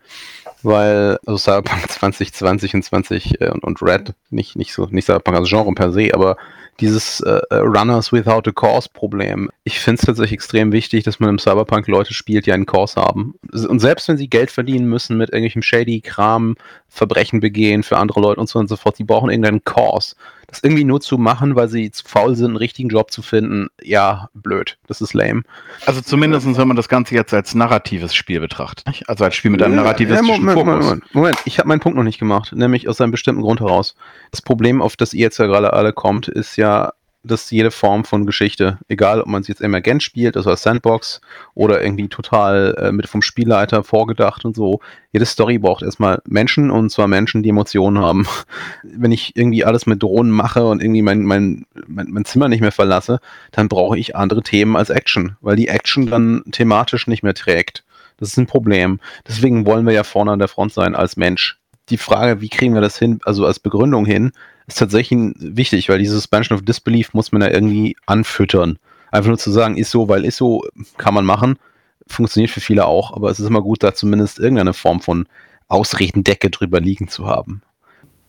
weil also Cyberpunk (laughs) 2020 und 20 äh, und, und Red, nicht, nicht so, nicht Cyberpunk als Genre per se, aber dieses äh, äh, Runners without a Cause Problem. Ich finde es tatsächlich extrem wichtig, dass man im Cyberpunk Leute spielt, die einen Cause haben. Und selbst wenn sie Geld verdienen müssen mit irgendwelchem shady Kram, Verbrechen begehen für andere Leute und so und so fort, die brauchen irgendeinen Cause. Das irgendwie nur zu machen, weil sie zu faul sind, einen richtigen Job zu finden, ja, blöd. Das ist lame. Also zumindest, wenn man das Ganze jetzt als narratives Spiel betrachtet. nicht? Also als Spiel mit einem Ja, narrativistischen Moment, Fokus. Moment, Moment, Moment, ich habe meinen Punkt noch nicht gemacht, nämlich aus einem bestimmten Grund heraus. Das Problem, auf das ihr jetzt ja gerade alle kommt, ist ja, dass jede Form von Geschichte, egal ob man sie jetzt emergent spielt, also als Sandbox oder irgendwie total äh, mit vom Spielleiter vorgedacht und so, jede Story braucht erstmal Menschen und zwar Menschen, die Emotionen haben. (laughs) Wenn ich irgendwie alles mit Drohnen mache und irgendwie mein, mein, mein, mein Zimmer nicht mehr verlasse, dann brauche ich andere Themen als Action, weil die Action dann thematisch nicht mehr trägt. Das ist ein Problem. Deswegen wollen wir ja vorne an der Front sein als Mensch. Die Frage, wie kriegen wir das hin, also als Begründung hin, ist tatsächlich wichtig, weil dieses Suspension of Disbelief muss man ja irgendwie anfüttern. Einfach nur zu sagen, ist so, weil ist so, kann man machen. Funktioniert für viele auch, aber es ist immer gut, da zumindest irgendeine Form von Ausredendecke drüber liegen zu haben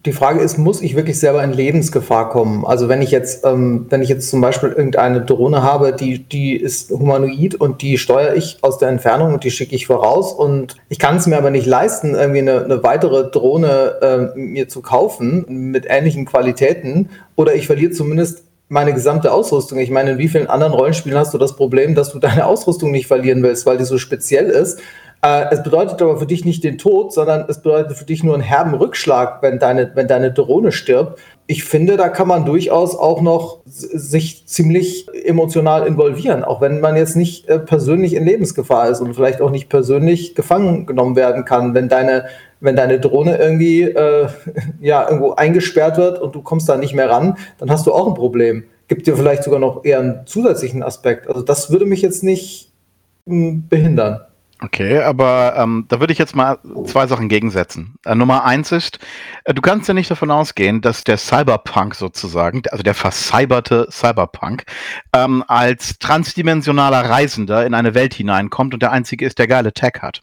die Frage ist, muss ich wirklich selber in Lebensgefahr kommen? Also wenn ich jetzt, ähm, wenn ich jetzt zum Beispiel irgendeine Drohne habe, die, die ist humanoid und die steuere ich aus der Entfernung und die schicke ich voraus und ich kann es mir aber nicht leisten, irgendwie eine, eine weitere Drohne äh, mir zu kaufen mit ähnlichen Qualitäten oder ich verliere zumindest meine gesamte Ausrüstung. Ich meine, in wie vielen anderen Rollenspielen hast du das Problem, dass du deine Ausrüstung nicht verlieren willst, weil die so speziell ist? Äh, es bedeutet aber für dich nicht den Tod, sondern es bedeutet für dich nur einen herben Rückschlag, wenn deine, wenn deine Drohne stirbt. Ich finde, da kann man durchaus auch noch sich ziemlich emotional involvieren, auch wenn man jetzt nicht äh, persönlich in Lebensgefahr ist und vielleicht auch nicht persönlich gefangen genommen werden kann, wenn deine wenn deine Drohne irgendwie äh, (laughs) ja, irgendwo eingesperrt wird und du kommst da nicht mehr ran, dann hast du auch ein Problem. Gibt dir vielleicht sogar noch eher einen zusätzlichen Aspekt. Also das würde mich jetzt nicht hm, behindern. Okay, aber ähm, da würde ich jetzt mal zwei Sachen gegensetzen. Äh, Nummer eins ist, äh, du kannst ja nicht davon ausgehen, dass der Cyberpunk sozusagen, also der vercyberte Cyberpunk, ähm, als transdimensionaler Reisender in eine Welt hineinkommt und der einzige ist, der geile Tech hat.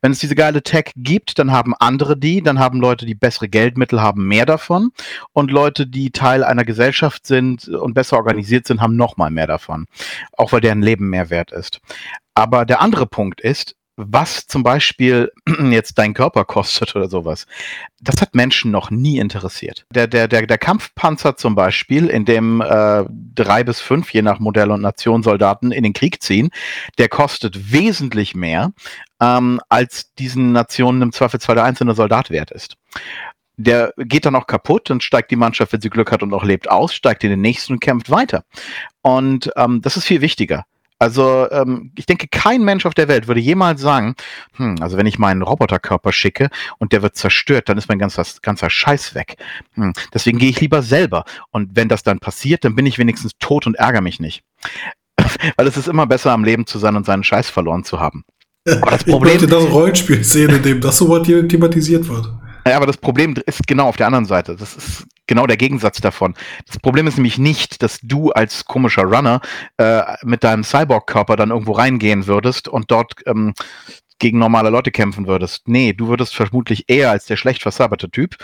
Wenn es diese geile Tech gibt, dann haben andere die, dann haben Leute, die bessere Geldmittel haben, mehr davon und Leute, die Teil einer Gesellschaft sind und besser organisiert sind, haben noch mal mehr davon, auch weil deren Leben mehr wert ist. Aber der andere Punkt ist, was zum Beispiel (clears throat) jetzt dein Körper kostet oder sowas, das hat Menschen noch nie interessiert. Der, der, der, der Kampfpanzer zum Beispiel, in dem äh, drei bis fünf, je nach Modell und Nation, Soldaten in den Krieg ziehen, der kostet wesentlich mehr, ähm, als diesen Nationen im Zweifelsfall der einzelne Soldat wert ist. Der geht dann auch kaputt und steigt die Mannschaft, wenn sie Glück hat und auch lebt aus, steigt in den nächsten und kämpft weiter. Und ähm, das ist viel wichtiger. Also ähm, ich denke, kein Mensch auf der Welt würde jemals sagen, hm, also wenn ich meinen Roboterkörper schicke und der wird zerstört, dann ist mein ganzer, ganzer Scheiß weg. Hm, deswegen gehe ich lieber selber. Und wenn das dann passiert, dann bin ich wenigstens tot und ärgere mich nicht. (laughs) Weil es ist immer besser, am Leben zu sein und seinen Scheiß verloren zu haben. Aber das Problem, ich möchte das Rollenspiel sehen, in dem das so thematisiert wird. Ja, aber das Problem ist genau auf der anderen Seite. Das ist genau der Gegensatz davon. Das Problem ist nämlich nicht, dass du als komischer Runner äh, mit deinem Cyborg-Körper dann irgendwo reingehen würdest und dort ähm, gegen normale Leute kämpfen würdest. Nee, du würdest vermutlich eher als der schlecht versaberte Typ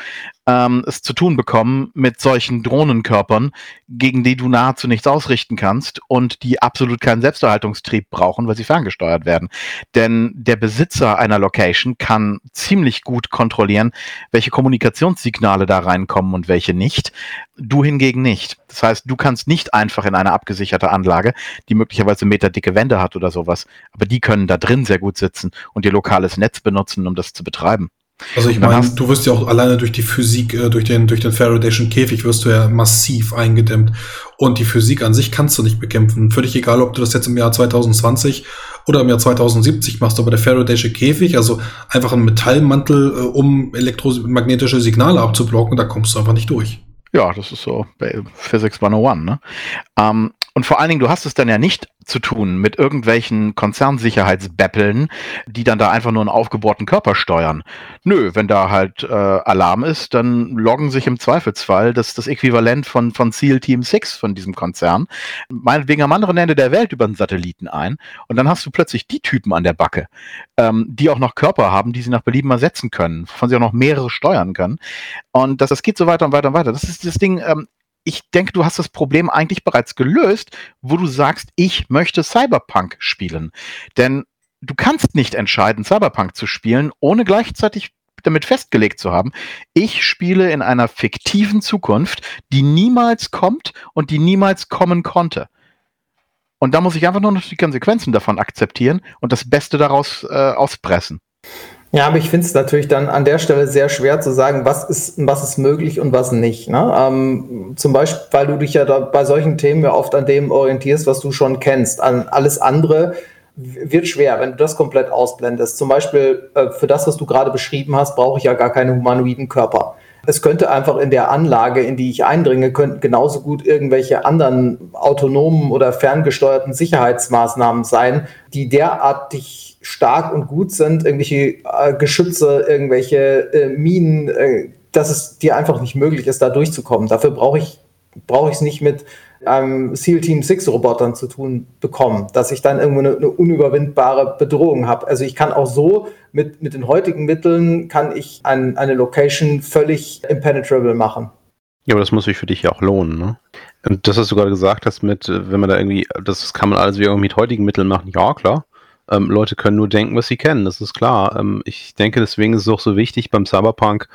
ähm, es zu tun bekommen mit solchen Drohnenkörpern, gegen die du nahezu nichts ausrichten kannst und die absolut keinen Selbsterhaltungstrieb brauchen, weil sie ferngesteuert werden. Denn der Besitzer einer Location kann ziemlich gut kontrollieren, welche Kommunikationssignale da reinkommen und welche nicht. Du hingegen nicht. Das heißt, du kannst nicht einfach in eine abgesicherte Anlage, die möglicherweise meterdicke Wände hat oder sowas, aber die können da drin sehr gut sitzen und ihr lokales Netz benutzen, um das zu betreiben. Also ich meine, du wirst ja auch alleine durch die Physik, äh, durch den, durch den Faradayschen Käfig wirst du ja massiv eingedämmt. Und die Physik an sich kannst du nicht bekämpfen. Völlig egal, ob du das jetzt im Jahr 2020 oder im Jahr 2070 machst, aber der Faraday'sche Käfig, also einfach ein Metallmantel, äh, um elektromagnetische Signale abzublocken, da kommst du einfach nicht durch. Ja, das ist so Physics 101, ne? Ähm, und vor allen Dingen, du hast es dann ja nicht zu tun mit irgendwelchen Konzernsicherheitsbäppeln, die dann da einfach nur einen aufgebohrten Körper steuern. Nö, wenn da halt äh, Alarm ist, dann loggen sich im Zweifelsfall das, das Äquivalent von, von SEAL Team 6 von diesem Konzern, meinetwegen am anderen Ende der Welt über einen Satelliten ein und dann hast du plötzlich die Typen an der Backe, ähm, die auch noch Körper haben, die sie nach Belieben ersetzen können, von sie auch noch mehrere steuern können. Und das, das geht so weiter und weiter und weiter. Das ist das Ding, ähm, ich denke, du hast das Problem eigentlich bereits gelöst, wo du sagst, ich möchte Cyberpunk spielen. Denn du kannst nicht entscheiden, Cyberpunk zu spielen, ohne gleichzeitig damit festgelegt zu haben, ich spiele in einer fiktiven Zukunft, die niemals kommt und die niemals kommen konnte. Und da muss ich einfach nur noch die Konsequenzen davon akzeptieren und das Beste daraus äh, auspressen. Ja, aber ich finde es natürlich dann an der Stelle sehr schwer zu sagen, was ist, was ist möglich und was nicht. Ne? Ähm, zum Beispiel, weil du dich ja da bei solchen Themen ja oft an dem orientierst, was du schon kennst. An alles andere wird schwer, wenn du das komplett ausblendest. Zum Beispiel äh, für das, was du gerade beschrieben hast, brauche ich ja gar keine humanoiden Körper. Es könnte einfach in der Anlage, in die ich eindringe, könnten genauso gut irgendwelche anderen autonomen oder ferngesteuerten Sicherheitsmaßnahmen sein, die derartig stark und gut sind, irgendwelche äh, Geschütze, irgendwelche äh, Minen, äh, dass es dir einfach nicht möglich ist, da durchzukommen. Dafür brauche ich brauche ich es nicht mit einem SEAL Team 6 Robotern zu tun bekommen, dass ich dann irgendwo eine, eine unüberwindbare Bedrohung habe. Also ich kann auch so mit, mit den heutigen Mitteln kann ich ein, eine Location völlig impenetrable machen. Ja, aber das muss sich für dich ja auch lohnen, ne? Und das, was du gerade gesagt hast, mit, äh, wenn man da irgendwie, das kann man alles wieder mit heutigen Mitteln machen, ja, klar. Ähm, Leute können nur denken, was sie kennen, das ist klar. Ähm, ich denke, deswegen ist es auch so wichtig beim Cyberpunk,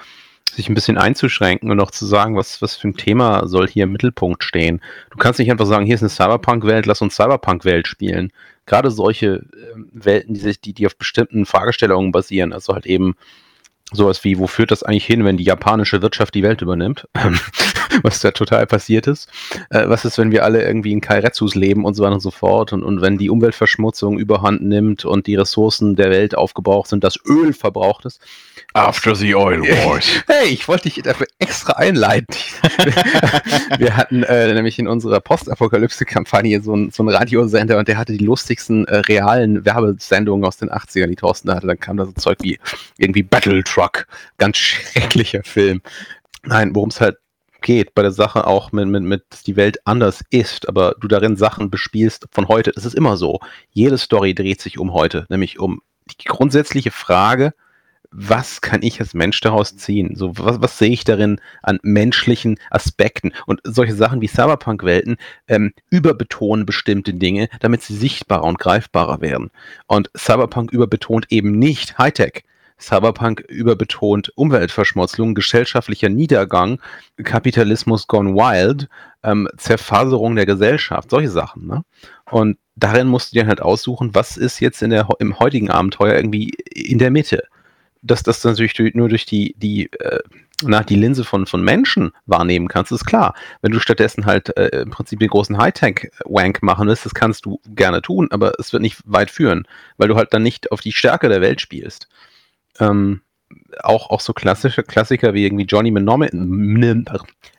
sich ein bisschen einzuschränken und auch zu sagen, was, was für ein Thema soll hier im Mittelpunkt stehen. Du kannst nicht einfach sagen, hier ist eine Cyberpunk-Welt, lass uns Cyberpunk-Welt spielen. Gerade solche äh, Welten, die, sich, die, die auf bestimmten Fragestellungen basieren, also halt eben sowas wie, wo führt das eigentlich hin, wenn die japanische Wirtschaft die Welt übernimmt? (laughs) was da total passiert ist. Äh, was ist, wenn wir alle irgendwie in Kairetsus leben und so weiter und so fort und, und wenn die Umweltverschmutzung überhand nimmt und die Ressourcen der Welt aufgebraucht sind, das Öl verbraucht ist? After the Oil (laughs) Wars. Hey, ich wollte dich dafür extra einleiten. (laughs) wir hatten äh, nämlich in unserer Postapokalypse-Kampagne so, ein, so einen Radiosender und der hatte die lustigsten äh, realen Werbesendungen aus den 80ern, die Thorsten hatte. Dann kam da so Zeug wie irgendwie Battle Truck. Ganz schrecklicher Film. Nein, worum es halt geht bei der Sache auch mit, mit, mit, dass die Welt anders ist, aber du darin Sachen bespielst von heute. Das ist immer so. Jede Story dreht sich um heute, nämlich um die grundsätzliche Frage, was kann ich als Mensch daraus ziehen? So, was, was sehe ich darin an menschlichen Aspekten? Und solche Sachen wie Cyberpunk-Welten ähm, überbetonen bestimmte Dinge, damit sie sichtbarer und greifbarer werden. Und Cyberpunk überbetont eben nicht Hightech. Cyberpunk überbetont Umweltverschmutzung, gesellschaftlicher Niedergang, Kapitalismus gone wild, ähm, Zerfaserung der Gesellschaft, solche Sachen. Ne? Und darin musst du dir halt aussuchen, was ist jetzt in der, im heutigen Abenteuer irgendwie in der Mitte dass das natürlich durch, nur durch die, die, äh, na, die Linse von, von Menschen wahrnehmen kannst, ist klar. Wenn du stattdessen halt äh, im Prinzip den großen Hightech-Wank machen willst, das kannst du gerne tun, aber es wird nicht weit führen, weil du halt dann nicht auf die Stärke der Welt spielst. Ähm, auch, auch so klassische Klassiker wie irgendwie Johnny Mnemonic.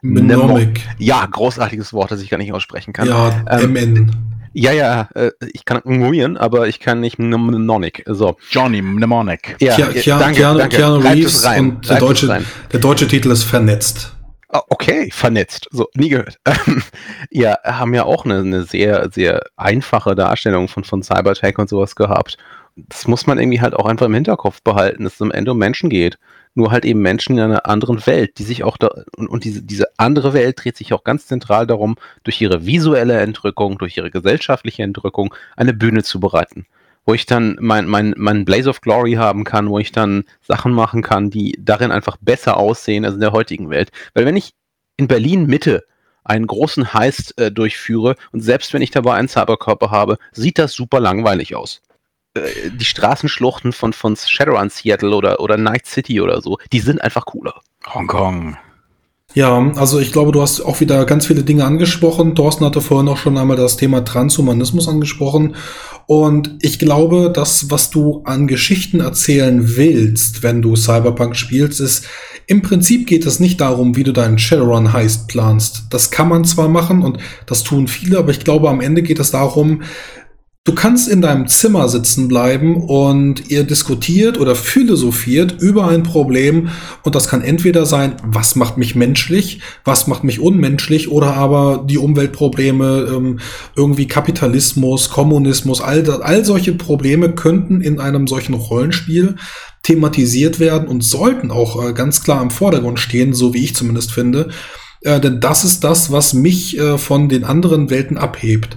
Mnemonic. Ja, großartiges Wort, das ich gar nicht aussprechen kann. Ja, ähm, MN. Ja, ja, äh, ich kann murren, aber ich kann nicht Mnemonic. So. Johnny Mnemonic. Ja, Keanu, danke, Keanu, danke. Keanu Reeves und der deutsche, der deutsche Titel ist Vernetzt. Ah, okay, vernetzt. So, nie gehört. (laughs) ja, haben ja auch eine, eine sehr, sehr einfache Darstellung von, von Cybertech und sowas gehabt. Das muss man irgendwie halt auch einfach im Hinterkopf behalten, dass es am Ende um Menschen geht nur halt eben Menschen in einer anderen Welt, die sich auch da, und, und diese, diese andere Welt dreht sich auch ganz zentral darum, durch ihre visuelle Entrückung, durch ihre gesellschaftliche Entrückung eine Bühne zu bereiten. Wo ich dann mein, mein, mein Blaze of Glory haben kann, wo ich dann Sachen machen kann, die darin einfach besser aussehen als in der heutigen Welt. Weil wenn ich in Berlin Mitte einen großen Heist äh, durchführe und selbst wenn ich dabei einen Cyberkörper habe, sieht das super langweilig aus. Äh, die Straßenschluchten von, von Shadowrun Seattle oder, oder Night City oder so, die sind einfach cooler. Hongkong. Ja, also ich glaube, du hast auch wieder ganz viele Dinge angesprochen. Thorsten hatte vorhin auch schon einmal das Thema Transhumanismus angesprochen. Und ich glaube, das, was du an Geschichten erzählen willst, wenn du Cyberpunk spielst, ist, im Prinzip geht es nicht darum, wie du deinen Shadowrun Heist planst. Das kann man zwar machen und das tun viele, aber ich glaube, am Ende geht es darum, Du kannst in deinem Zimmer sitzen bleiben und ihr diskutiert oder philosophiert über ein Problem und das kann entweder sein, was macht mich menschlich, was macht mich unmenschlich oder aber die Umweltprobleme, ähm, irgendwie Kapitalismus, Kommunismus, all, all solche Probleme könnten in einem solchen Rollenspiel thematisiert werden und sollten auch äh, ganz klar im Vordergrund stehen, so wie ich zumindest finde. Äh, denn das ist das, was mich äh, von den anderen Welten abhebt.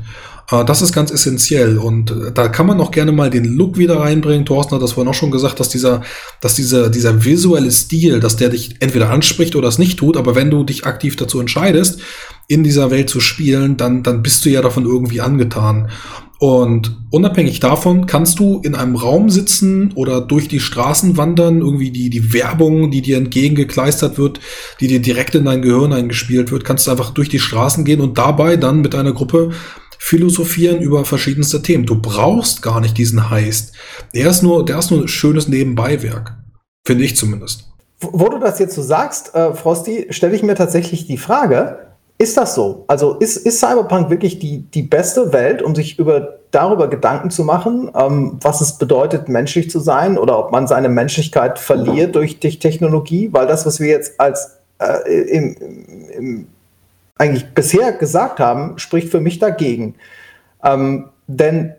Äh, das ist ganz essentiell und äh, da kann man auch gerne mal den Look wieder reinbringen. Thorsten hat das vorhin auch schon gesagt, dass dieser, dass dieser, dieser visuelle Stil, dass der dich entweder anspricht oder es nicht tut, aber wenn du dich aktiv dazu entscheidest, in dieser Welt zu spielen, dann, dann bist du ja davon irgendwie angetan. Und unabhängig davon kannst du in einem Raum sitzen oder durch die Straßen wandern, irgendwie die, die Werbung, die dir entgegengekleistert wird, die dir direkt in dein Gehirn eingespielt wird, kannst du einfach durch die Straßen gehen und dabei dann mit einer Gruppe philosophieren über verschiedenste Themen. Du brauchst gar nicht diesen Heist. Der ist nur, der ist nur ein schönes Nebenbeiwerk. Finde ich zumindest. Wo du das jetzt so sagst, äh, Frosty, stelle ich mir tatsächlich die Frage, Ist das so? Also ist, ist Cyberpunk wirklich die, die beste Welt, um sich über, darüber Gedanken zu machen, ähm, was es bedeutet, menschlich zu sein oder ob man seine Menschlichkeit verliert durch, Technologie? Weil das, was wir jetzt als äh, im, im, eigentlich bisher gesagt haben, spricht für mich dagegen. Ähm, denn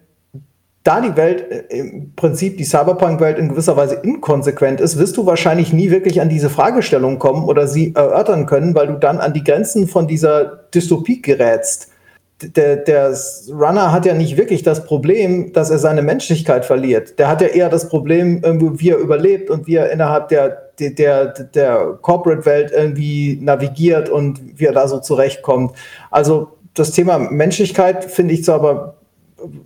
da die Welt äh, im Prinzip die Cyberpunk-Welt in gewisser Weise inkonsequent ist, wirst du wahrscheinlich nie wirklich an diese Fragestellung kommen oder sie erörtern können, weil du dann an die Grenzen von dieser Dystopie gerätst. Der, der Runner hat ja nicht wirklich das Problem, dass er seine Menschlichkeit verliert. Der hat ja eher das Problem, wie er überlebt und wie er innerhalb der, der, der, Corporate-Welt irgendwie navigiert und wie er da so zurechtkommt. Also das Thema Menschlichkeit finde ich zwar aber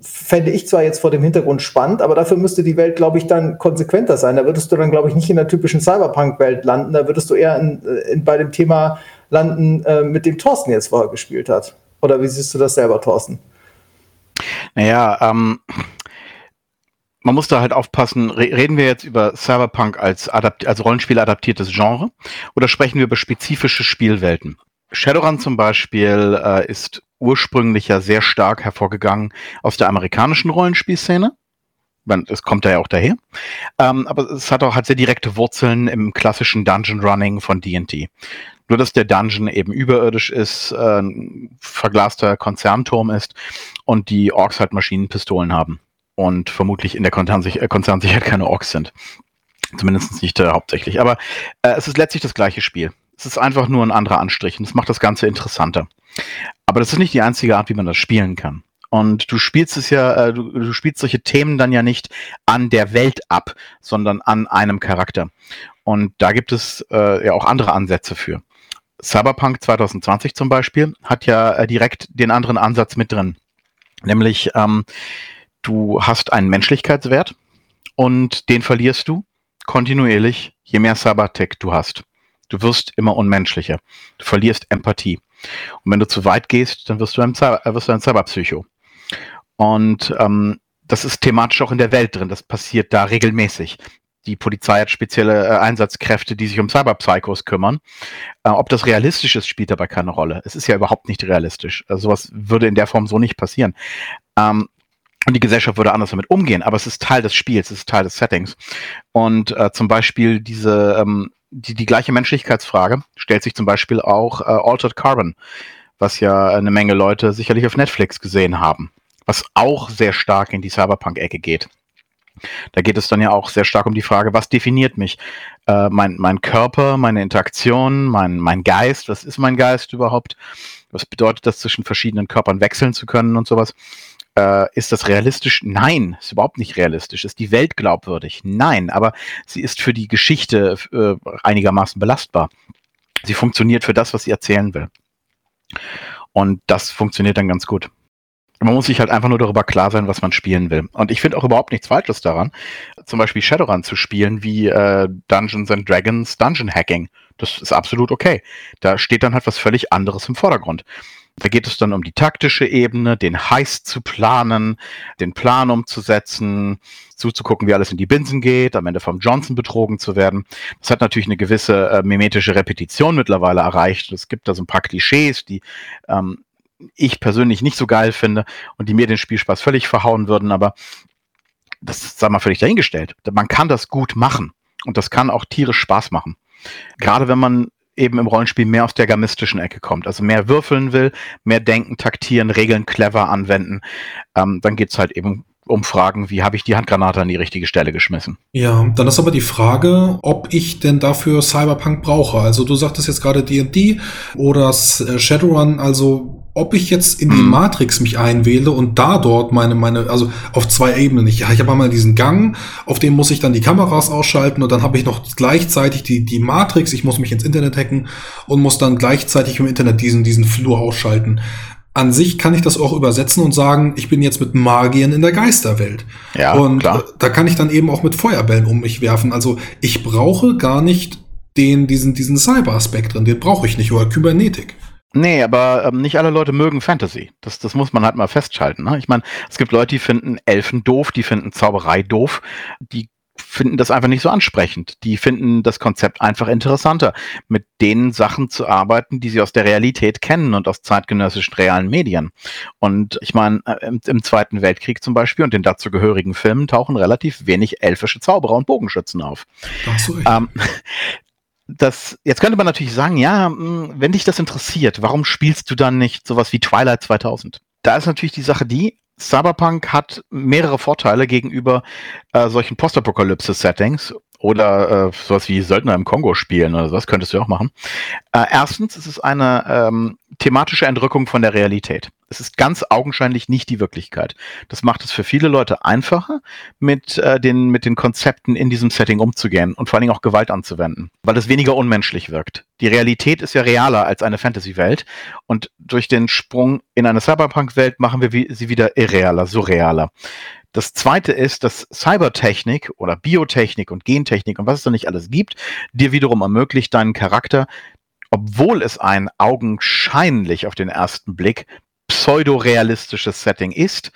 fände ich zwar jetzt vor dem Hintergrund spannend, aber dafür müsste die Welt, glaube ich, dann konsequenter sein. Da würdest du dann, glaube ich, nicht in der typischen Cyberpunk-Welt landen. Da würdest du eher in, in, bei dem Thema landen, äh, mit dem Thorsten jetzt vorher gespielt hat. Oder wie siehst du das selber, Thorsten? Naja, ähm, man muss da halt aufpassen, reden wir jetzt über Cyberpunk als, als Rollenspiel adaptiertes Genre oder sprechen wir über spezifische Spielwelten? Shadowrun zum Beispiel äh, ist ursprünglich ja sehr stark hervorgegangen aus der amerikanischen Rollenspielszene. Es kommt da ja auch daher. Ähm, aber es hat auch halt sehr direkte Wurzeln im klassischen Dungeon Running von D&D. Nur, dass der Dungeon eben überirdisch ist, äh, verglaster Konzernturm ist und die Orks halt Maschinenpistolen haben. Und vermutlich in der äh, Konzernsicherheit keine Orks sind. Zumindest nicht äh, hauptsächlich. Aber äh, es ist letztlich das gleiche Spiel. Es ist einfach nur ein anderer Anstrich und es macht das Ganze interessanter. Aber das ist nicht die einzige Art, wie man das spielen kann. Und du spielst es ja, äh, du, du, spielst solche Themen dann ja nicht an der Welt ab, sondern an einem Charakter. Und da gibt es äh, ja auch andere Ansätze für. Cyberpunk 2020 zum Beispiel hat ja äh, direkt den anderen Ansatz mit drin. Nämlich, ähm, du hast einen Menschlichkeitswert und den verlierst du kontinuierlich, je mehr Cybertech du hast. Du wirst immer unmenschlicher. Du verlierst Empathie. Und wenn du zu weit gehst, dann wirst du ein, äh, wirst du ein Cyberpsycho. Und ähm, das ist thematisch auch in der Welt drin. Das passiert da regelmäßig. Die Polizei hat spezielle äh, Einsatzkräfte, die sich um Cyberpsychos kümmern. Äh, ob das realistisch ist, spielt dabei keine Rolle. Es ist ja überhaupt nicht realistisch. Also sowas würde in der Form so nicht passieren. Ähm, und die Gesellschaft würde anders damit umgehen, aber es ist Teil des Spiels, es ist Teil des Settings. Und äh, zum Beispiel diese ähm, die, die gleiche Menschlichkeitsfrage stellt sich zum Beispiel auch äh, Altered Carbon, was ja eine Menge Leute sicherlich auf Netflix gesehen haben, was auch sehr stark in die Cyberpunk-Ecke geht. Da geht es dann ja auch sehr stark um die Frage, was definiert mich? Äh, mein, mein Körper, meine Interaktion, mein, mein Geist, was ist mein Geist überhaupt? Was bedeutet das, zwischen verschiedenen Körpern wechseln zu können und sowas? Äh, ist das realistisch? Nein, ist überhaupt nicht realistisch. Ist die Welt glaubwürdig? Nein, aber sie ist für die Geschichte äh, einigermaßen belastbar. Sie funktioniert für das, was sie erzählen will. Und das funktioniert dann ganz gut. Man muss sich halt einfach nur darüber klar sein, was man spielen will. Und ich finde auch überhaupt nichts Falsches daran, zum Beispiel Shadowrun zu spielen wie äh, Dungeons and Dragons Dungeon Hacking. Das ist absolut okay. Da steht dann halt was völlig anderes im Vordergrund. Da geht es dann um die taktische Ebene, den Heist zu planen, den Plan umzusetzen, zuzugucken, wie alles in die Binsen geht, am Ende vom Johnson betrogen zu werden. Das hat natürlich eine gewisse äh, mimetische Repetition mittlerweile erreicht. Es gibt da so ein paar Klischees, die ähm, ich persönlich nicht so geil finde und die mir den Spielspaß völlig verhauen würden, aber das sag mal, völlig dahingestellt. Man kann das gut machen und das kann auch tierisch Spaß machen. Gerade wenn man eben im Rollenspiel mehr aus der gamistischen Ecke kommt. Also mehr würfeln will, mehr denken, taktieren, Regeln clever anwenden. Ähm, dann geht's halt eben um Fragen, wie habe ich die Handgranate an die richtige Stelle geschmissen. Ja, dann ist aber die Frage, ob ich denn dafür Cyberpunk brauche. Also du sagtest jetzt gerade D&D oder äh, Shadowrun, also ob ich jetzt in die mhm. Matrix mich einwähle und da dort meine, meine, also auf zwei Ebenen. Ich, ja, ich habe einmal diesen Gang, auf dem muss ich dann die Kameras ausschalten und dann habe ich noch gleichzeitig die, die Matrix, ich muss mich ins Internet hacken und muss dann gleichzeitig im Internet diesen, diesen Flur ausschalten. An sich kann ich das auch übersetzen und sagen, ich bin jetzt mit Magiern in der Geisterwelt. Ja, und klar. da kann ich dann eben auch mit Feuerbällen um mich werfen. Also ich brauche gar nicht den, diesen, diesen Cyber-Aspekt drin, den brauche ich nicht, oder Kybernetik. Nee, aber ähm, nicht alle Leute mögen Fantasy. Das, das muss man halt mal festschalten. Ne? Ich meine, es gibt Leute, die finden Elfen doof, die finden Zauberei doof, die finden das einfach nicht so ansprechend. Die finden das Konzept einfach interessanter, mit den Sachen zu arbeiten, die sie aus der Realität kennen und aus zeitgenössischen realen Medien. Und ich meine, äh, im, im, Zweiten Weltkrieg zum Beispiel und den dazu gehörigen Filmen tauchen relativ wenig elfische Zauberer und Bogenschützen auf. Ähm, das, jetzt könnte man natürlich sagen, ja, hm, wenn dich das interessiert, warum spielst du dann nicht sowas wie Twilight 2000? Da ist natürlich die Sache die, Cyberpunk hat mehrere Vorteile gegenüber äh, solchen Postapokalypse-Settings oder äh, sowas wie Söldner im Kongo spielen oder sowas, könntest du auch machen. Äh, erstens ist es eine ähm, thematische Entrückung von der Realität. Es ist ganz augenscheinlich nicht die Wirklichkeit. Das macht es für viele Leute einfacher, mit, äh, den, mit den Konzepten in diesem Setting umzugehen und vor allen Dingen auch Gewalt anzuwenden, weil es weniger unmenschlich wirkt. Die Realität ist ja realer als eine Fantasy-Welt und durch den Sprung in eine Cyberpunk-Welt machen wir sie wieder irrealer, surrealer. Das zweite ist, dass Cybertechnik oder Biotechnik und Gentechnik und was es da nicht alles gibt, dir wiederum ermöglicht, deinen Charakter, obwohl es ein augenscheinlich auf den ersten Blick pseudorealistisches Setting ist,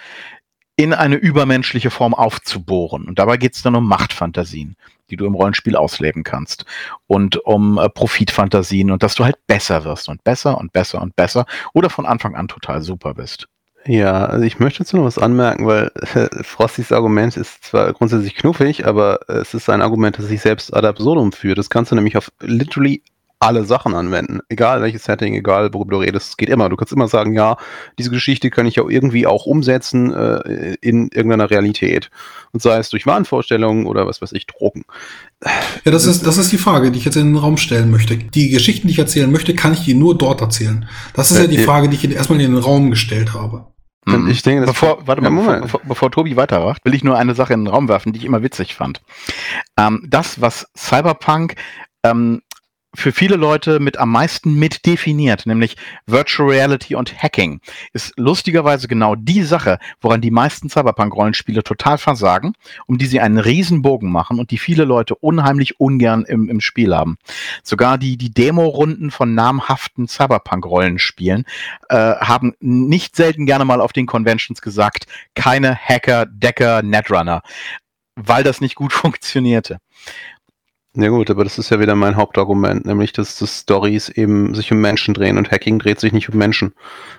in eine übermenschliche Form aufzubohren. Und dabei geht es dann um Machtfantasien, die du im Rollenspiel ausleben kannst. Und um äh, Profitfantasien und dass du halt besser wirst und besser und besser und besser oder von Anfang an total super bist. Ja, also ich möchte dazu noch was anmerken, weil äh, Frostys Argument ist zwar grundsätzlich knuffig, aber äh, es ist ein Argument, das sich selbst ad absurdum führt. Das kannst du nämlich auf literally alle Sachen anwenden. Egal welches Setting, egal worüber du redest, es geht immer. Du kannst immer sagen, ja, diese Geschichte kann ich ja irgendwie auch umsetzen äh, in irgendeiner Realität. Und sei es durch Wahnvorstellungen oder was weiß ich, Drogen. Ja, das ist, das ist die Frage, die ich jetzt in den Raum stellen möchte. Die Geschichten, die ich erzählen möchte, kann ich die nur dort erzählen. Das ist ja, ja die Frage, die ich erstmal in den Raum gestellt habe. Mhm. ich denke, bevor, warte mal, bevor, bevor, bevor, Tobi weitermacht, will ich nur eine Sache in den Raum werfen, die ich immer witzig fand. Ähm, das, was Cyberpunk ähm, für viele Leute mit am meisten mit definiert, nämlich Virtual Reality und Hacking, ist lustigerweise genau die Sache, woran die meisten Cyberpunk-Rollenspiele total versagen, um die sie einen Riesenbogen machen und die viele Leute unheimlich ungern im, im Spiel haben. Sogar die, die Demo-Runden von namhaften Cyberpunk-Rollenspielen äh, haben nicht selten gerne mal auf den Conventions gesagt, keine Hacker, Decker, Netrunner, weil das nicht gut (laughs) funktionierte. Ja gut, aber das ist ja wieder mein Hauptargument, nämlich dass, dass Stories eben sich um Menschen drehen und Hacking dreht sich nicht um Menschen.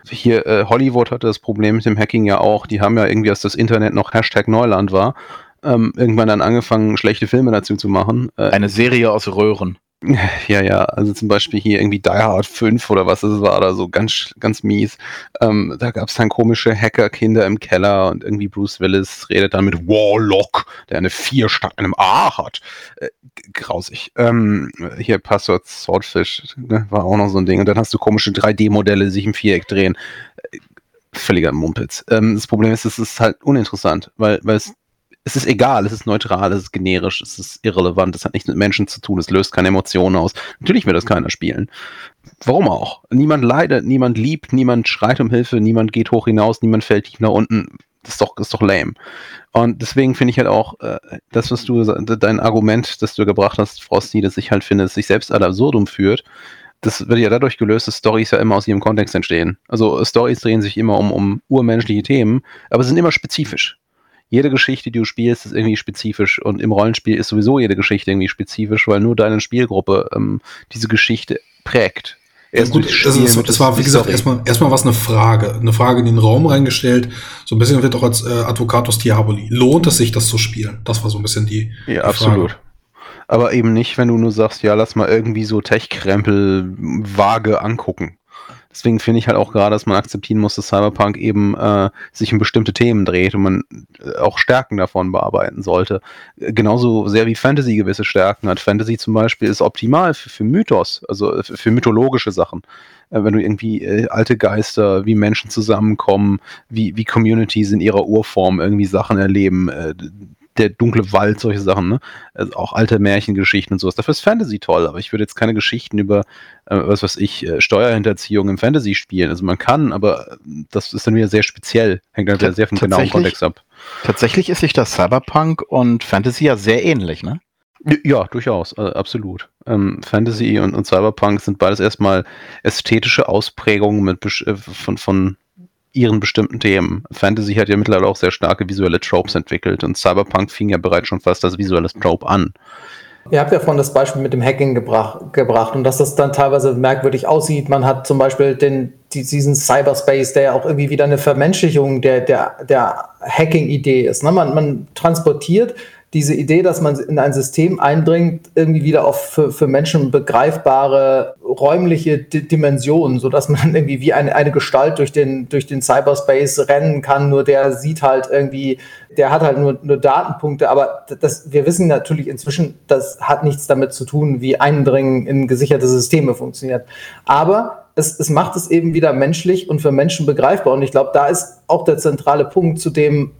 Hier, äh, Hollywood hatte das Problem mit dem Hacking ja auch. Die haben ja irgendwie, als das Internet noch Hashtag Neuland war, ähm, irgendwann dann angefangen, schlechte Filme dazu zu machen. Äh, Eine Serie aus Röhren. (laughs) Ja, ja, also zum Beispiel hier irgendwie Die Hard 5 oder was es war, da so ganz, ganz mies. Ähm, da gab es dann komische Hackerkinder im Keller und irgendwie Bruce Willis redet dann mit Warlock, der eine 4 statt einem A hat. Äh, grausig. Ähm, hier Passwort Swordfish ne, war auch noch so ein Ding. Und dann hast du komische 3D-Modelle, die sich im Viereck drehen. Äh, völliger Mumpitz. Ähm, das Problem ist, es ist halt uninteressant, weil, weil es es ist egal, es ist neutral, es ist generisch, es ist irrelevant, es hat nichts mit Menschen zu tun, es löst keine Emotionen aus. Natürlich wird das keiner spielen. Warum auch? Niemand leidet, niemand liebt, niemand schreit um Hilfe, niemand geht hoch hinaus, niemand fällt tief nach unten. Das ist doch, ist doch lame. Und deswegen finde ich halt auch, äh, das, was du, dein Argument, das du gebracht hast, Frosty, dass ich halt finde, dass sich selbst ad absurdum führt, das wird ja dadurch gelöst, dass Stories ja immer aus ihrem Kontext entstehen. Also Stories drehen sich immer um, um urmenschliche Themen, aber sind immer spezifisch jede Geschichte, die du spielst, ist irgendwie spezifisch und im Rollenspiel ist sowieso jede Geschichte irgendwie spezifisch, weil nur deine Spielgruppe ähm, diese Geschichte prägt. Erst gut, das, ist, das war, wie gesagt, erstmal, erstmal was eine Frage. Eine Frage in den Raum reingestellt. So ein bisschen wird auch als äh, Advocatus Diaboli. Lohnt es sich, das zu spielen? Das war so ein bisschen die, ja, die absolut. Aber eben nicht, wenn du nur sagst, ja, lass mal irgendwie so Tech-Krempel vage angucken. Deswegen finde ich halt auch gerade, dass man akzeptieren muss, dass Cyberpunk eben äh, sich um bestimmte Themen dreht und man äh, auch Stärken davon bearbeiten sollte. Genauso sehr wie Fantasy gewisse Stärken hat. Fantasy zum Beispiel ist optimal für, für Mythos, also für, für mythologische Sachen äh, wenn du irgendwie äh, alte Geister, wie Menschen zusammenkommen, wie, wie Communities in ihrer Urform irgendwie Sachen erleben, äh, der dunkle Wald, solche Sachen, ne? Also auch alte Märchengeschichten und sowas. Dafür ist Fantasy toll, aber ich würde jetzt keine Geschichten über, äh, was weiß ich, äh, Steuerhinterziehung im Fantasy spielen. Also man kann, aber das ist dann wieder sehr speziell, hängt dann wieder sehr vom genauen Kontext ab. Tatsächlich ist sich das Cyberpunk und Fantasy ja sehr ähnlich, ne? Ja, durchaus, äh, absolut. Ähm, Fantasy und, und, Cyberpunk sind beides erstmal ästhetische Ausprägungen mit, äh, von, von ihren bestimmten Themen. Fantasy hat ja mittlerweile auch sehr starke visuelle Tropes entwickelt und Cyberpunk fing ja bereits schon fast das visuelle Trope an. Ihr habt ja von das Beispiel mit dem Hacking gebracht, gebracht und dass das dann teilweise merkwürdig aussieht. Man hat zum Beispiel den, diesen Cyberspace, der ja auch irgendwie wieder eine Vermenschlichung der, der, der Hacking-Idee ist. Ne? Man, man transportiert diese Idee, dass man in ein System eindringt, irgendwie wieder auf für, für Menschen begreifbare räumliche D Dimensionen, sodass man (laughs) irgendwie wie eine, eine Gestalt durch den, durch den Cyberspace rennen kann, nur der sieht halt irgendwie, der hat halt nur, nur Datenpunkte, aber das, wir wissen natürlich inzwischen, das hat nichts damit zu tun, wie Eindringen in gesicherte Systeme funktioniert. Aber es, es macht es eben wieder menschlich und für Menschen begreifbar. Und ich glaube, da ist auch der zentrale Punkt zu dem,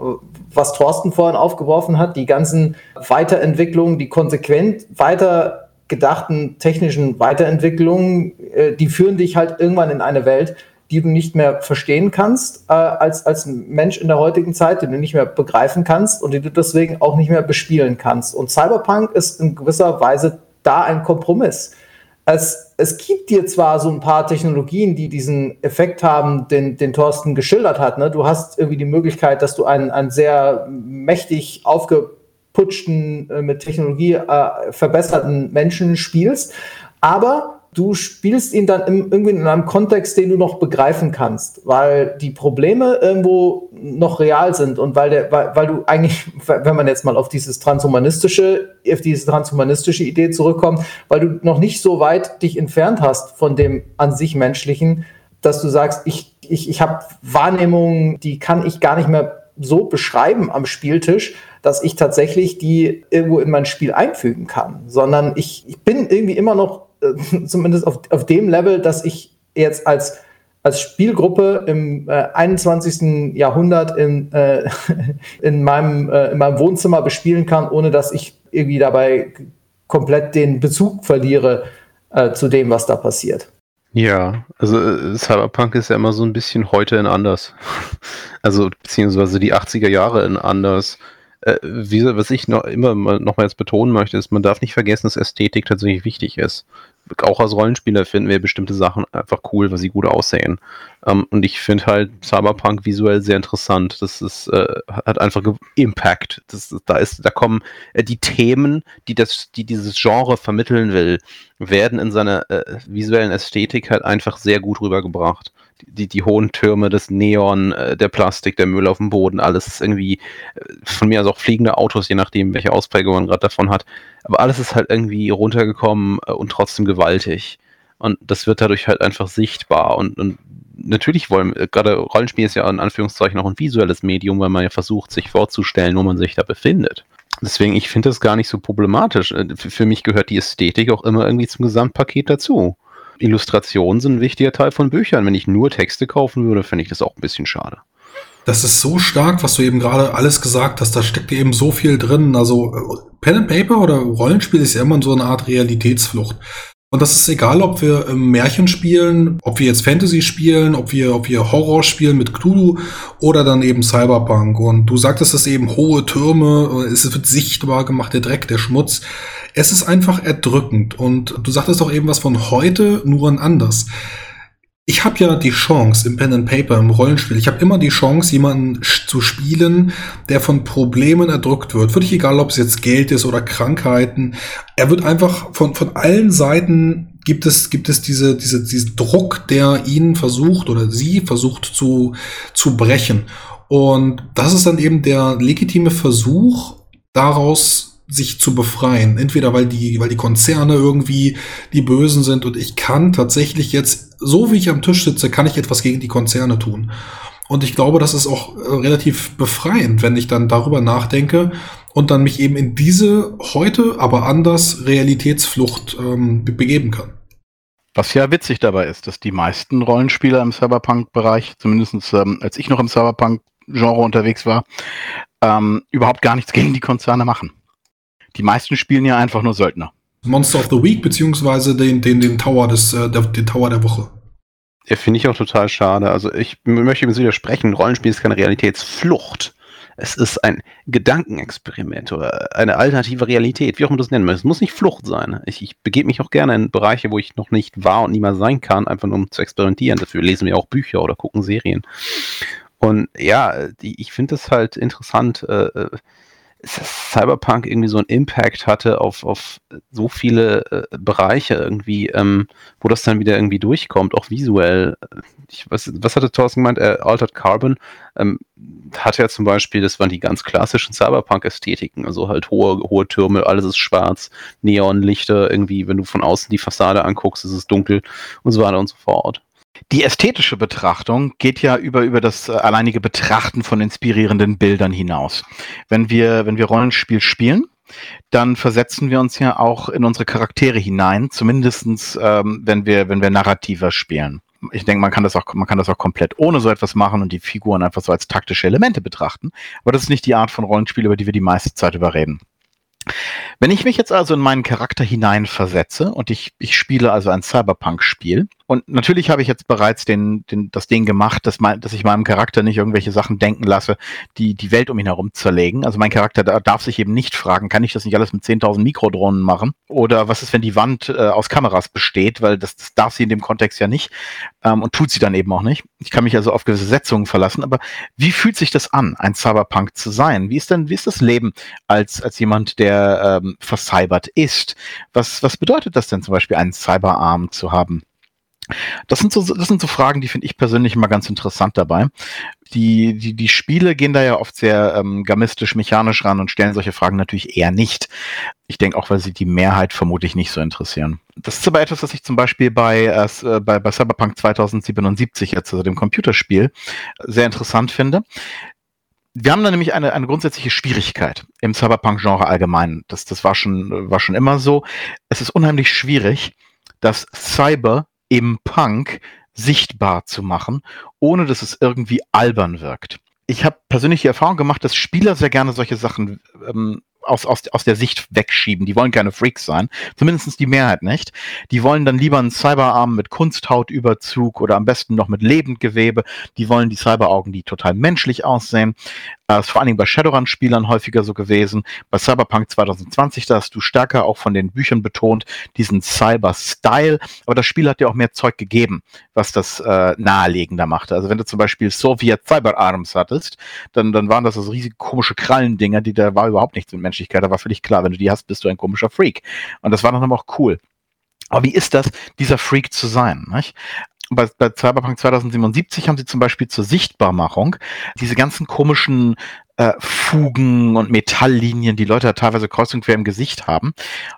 was Thorsten vorhin aufgeworfen hat, die ganzen Weiterentwicklungen, die konsequent weiter gedachten technischen Weiterentwicklungen, äh, die führen dich halt irgendwann in eine Welt, die du nicht mehr verstehen kannst äh, als, als Mensch in der heutigen Zeit, die du nicht mehr begreifen kannst und die du deswegen auch nicht mehr bespielen kannst. Und Cyberpunk ist in gewisser Weise da ein Kompromiss es, es gibt dir zwar so ein paar Technologien, die diesen Effekt haben, den, den Thorsten geschildert hat. Ne? Du hast irgendwie die Möglichkeit, dass du einen, einen sehr mächtig aufgeputschten, äh, mit Technologie äh, verbesserten Menschen spielst. Aber du spielst ihn dann im, irgendwie in einem Kontext, den du noch begreifen kannst, weil die Probleme irgendwo noch real sind und weil der, weil, weil du eigentlich, wenn man jetzt mal auf dieses transhumanistische, auf diese transhumanistische Idee zurückkommt, weil du noch nicht so weit dich entfernt hast von dem an sich menschlichen, dass du sagst, ich, ich, ich habe Wahrnehmungen, die kann ich gar nicht mehr so beschreiben am Spieltisch, dass ich tatsächlich die irgendwo in mein Spiel einfügen kann, sondern ich, ich bin irgendwie immer noch äh, zumindest auf, auf dem Level, dass ich jetzt als, als Spielgruppe im äh, 21. Jahrhundert in, äh, (laughs) in, meinem, äh, in meinem Wohnzimmer bespielen kann, ohne dass ich irgendwie dabei komplett den Bezug verliere äh, zu dem, was da passiert. Ja, also Cyberpunk ist ja immer so ein bisschen heute in anders. (laughs) Also beziehungsweise die 80er Jahre in anders. Äh, wie, was ich noch immer jetzt betonen möchte, ist, man darf nicht vergessen, dass Ästhetik tatsächlich wichtig ist auch als Rollenspieler finden wir bestimmte Sachen einfach cool, weil sie gut aussehen. Ähm, und ich finde halt Cyberpunk visuell sehr interessant. Das ist, äh, hat einfach Impact. Das, da ist, da kommen äh, die Themen, die das, die dieses Genre vermitteln will, werden in seiner äh, visuellen Ästhetik halt einfach sehr gut rübergebracht die, die hohen Türme, das Neon, äh, der Plastik, der Müll auf dem Boden, alles ist irgendwie äh, von mir aus auch fliegende Autos, je nachdem, welche Ausprägung man gerade davon hat. Aber alles ist halt irgendwie runtergekommen äh, und trotzdem gewaltig. Und das wird dadurch halt einfach sichtbar. Und, und natürlich wollen, gerade Rollenspiel ist ja in Anführungszeichen auch ein visuelles Medium, weil man ja versucht, sich vorzustellen, wo man sich da befindet. Deswegen, ich finde das gar nicht so problematisch. Für mich gehört die Ästhetik auch immer irgendwie zum Gesamtpaket dazu. Illustrationen sind ein wichtiger Teil von Büchern. Wenn ich nur Texte kaufen würde, fände ich das auch ein bisschen schade. Das ist so stark, was du eben gerade alles gesagt hast. Da steckt eben so viel drin. Also Pen and Paper oder Rollenspiel ist ja immer so eine Art Realitätsflucht. Und das ist egal, ob wir ähm, Märchen spielen, ob wir jetzt Fantasy spielen, ob wir, ob wir Horror spielen mit Cthulhu oder dann eben Cyberpunk. Und du sagtest es eben hohe Türme, es wird sichtbar gemacht, der Dreck, der Schmutz. Es ist einfach erdrückend. Und du sagtest auch eben was von heute, nur ein anders ich habe ja die Chance im Pen and Paper, im Rollenspiel, ich habe immer die Chance, jemanden zu spielen, der von Problemen erdrückt wird. Völlig egal, ob es jetzt Geld ist oder Krankheiten. Er wird einfach von, von allen Seiten gibt es, gibt es diese, diese, diesen Druck, der ihn versucht oder sie versucht zu, zu brechen. Und das ist dann eben der legitime Versuch, daraus sich zu befreien. Entweder weil die, weil die Konzerne irgendwie die Bösen sind und ich kann tatsächlich jetzt, so wie ich am Tisch sitze, kann ich etwas gegen die Konzerne tun. Und ich glaube, das ist auch äh, relativ befreiend, wenn ich dann darüber nachdenke und dann mich eben in diese heute, aber anders Realitätsflucht ähm, begeben kann. Was ja witzig dabei ist, dass die meisten Rollenspieler im Cyberpunk-Bereich, zumindest ähm, als ich noch im Cyberpunk-Genre unterwegs war, ähm, überhaupt gar nichts gegen die Konzerne machen. Die meisten spielen ja einfach nur Söldner. Monster of the Week, beziehungsweise den, den, den Tower des, äh, der, den Tower der Woche. Ja, finde ich auch total schade. Also ich möchte übrigens widersprechen, Rollenspiel ist keine Realitätsflucht. Es ist ein Gedankenexperiment oder eine alternative Realität, wie auch immer du das nennen möchtest. Es muss nicht Flucht sein. Ich, ich begebe mich auch gerne in Bereiche, wo ich noch nicht war und niemals sein kann, einfach nur um zu experimentieren. Dafür lesen wir auch Bücher oder gucken Serien. Und ja, die, ich finde es halt interessant, äh, äh Cyberpunk irgendwie so einen Impact hatte auf, auf so viele äh, Bereiche irgendwie, ähm, wo das dann wieder irgendwie durchkommt, auch visuell. Ich, was, was hatte Thorsten gemeint? Äh, Altered Carbon ähm, hat ja zum Beispiel, das waren die ganz klassischen Cyberpunk-Ästhetiken, also halt hohe, hohe Türme, alles ist schwarz, Neonlichter, irgendwie, wenn du von außen die Fassade anguckst, ist es dunkel und so weiter und so fort. Die ästhetische Betrachtung geht ja über, über das äh, alleinige Betrachten von inspirierenden Bildern hinaus. Wenn wir, wenn wir Rollenspiel spielen, dann versetzen wir uns ja auch in unsere Charaktere hinein, zumindestens ähm, wenn wir, wenn wir narrativer spielen. Ich denke, man kann das auch, man kann das auch komplett ohne so etwas machen und die Figuren einfach so als taktische Elemente betrachten. Aber das ist nicht die Art von Rollenspiel, über die wir die meiste Zeit überreden. Wenn ich mich jetzt also in meinen Charakter hineinversetze und ich, ich spiele also ein Cyberpunk-Spiel, und natürlich habe ich jetzt bereits den, den, das Ding gemacht, dass, mein, dass ich meinem Charakter nicht irgendwelche Sachen denken lasse, die die Welt um ihn herum zerlegen. Also mein Charakter darf sich eben nicht fragen, kann ich das nicht alles mit 10.000 Mikrodrohnen machen? Oder was ist, wenn die Wand äh, aus Kameras besteht? Weil das, das darf sie in dem Kontext ja nicht ähm, und tut sie dann eben auch nicht. Ich kann mich also auf gewisse Setzungen verlassen. Aber wie fühlt sich das an, ein Cyberpunk zu sein? Wie ist denn, wie ist das Leben als, als jemand, der ähm, vercybert ist? Was, was bedeutet das denn zum Beispiel, einen Cyberarm zu haben? Das sind so, das sind so Fragen, die finde ich persönlich immer ganz interessant dabei. Die, die, die Spiele gehen da ja oft sehr ähm, gamistisch, mechanisch ran und stellen solche Fragen natürlich eher nicht. Ich denke auch, weil sie die Mehrheit vermutlich nicht so interessieren. Das ist aber etwas, was ich zum Beispiel bei, äh, bei, bei Cyberpunk 2077, jetzt also dem Computerspiel, sehr interessant finde. Wir haben da nämlich eine, eine grundsätzliche Schwierigkeit im Cyberpunk-Genre allgemein. Das, das war, schon, war schon immer so. Es ist unheimlich schwierig, dass Cyber im Punk sichtbar zu machen, ohne dass es irgendwie albern wirkt. Ich habe persönlich die Erfahrung gemacht, dass Spieler sehr gerne solche Sachen ähm, aus, aus, aus der Sicht wegschieben. Die wollen keine Freaks sein, zumindest die Mehrheit nicht. Die wollen dann lieber einen Cyberarm mit Kunsthautüberzug oder am besten noch mit Lebendgewebe. Die wollen die Cyberaugen, die total menschlich aussehen. Das ist vor allen Dingen bei Shadowrun-Spielern häufiger so gewesen. Bei Cyberpunk 2020, da hast du stärker auch von den Büchern betont, diesen Cyber-Style. Aber das Spiel hat dir auch mehr Zeug gegeben, was das äh, naheliegender machte. Also wenn du zum Beispiel Soviet Cyberarms hattest, dann, dann waren das so riesige komische Krallendinger, die da war überhaupt nichts mit Menschlichkeit. Da war völlig klar, wenn du die hast, bist du ein komischer Freak. Und das war dann aber auch cool. Aber wie ist das, dieser Freak zu sein? Nicht? Bei, bei Cyberpunk 2077 haben sie zum Beispiel zur Sichtbarmachung diese ganzen komischen äh, Fugen und Metalllinien, die Leute teilweise kreuz und quer im Gesicht haben.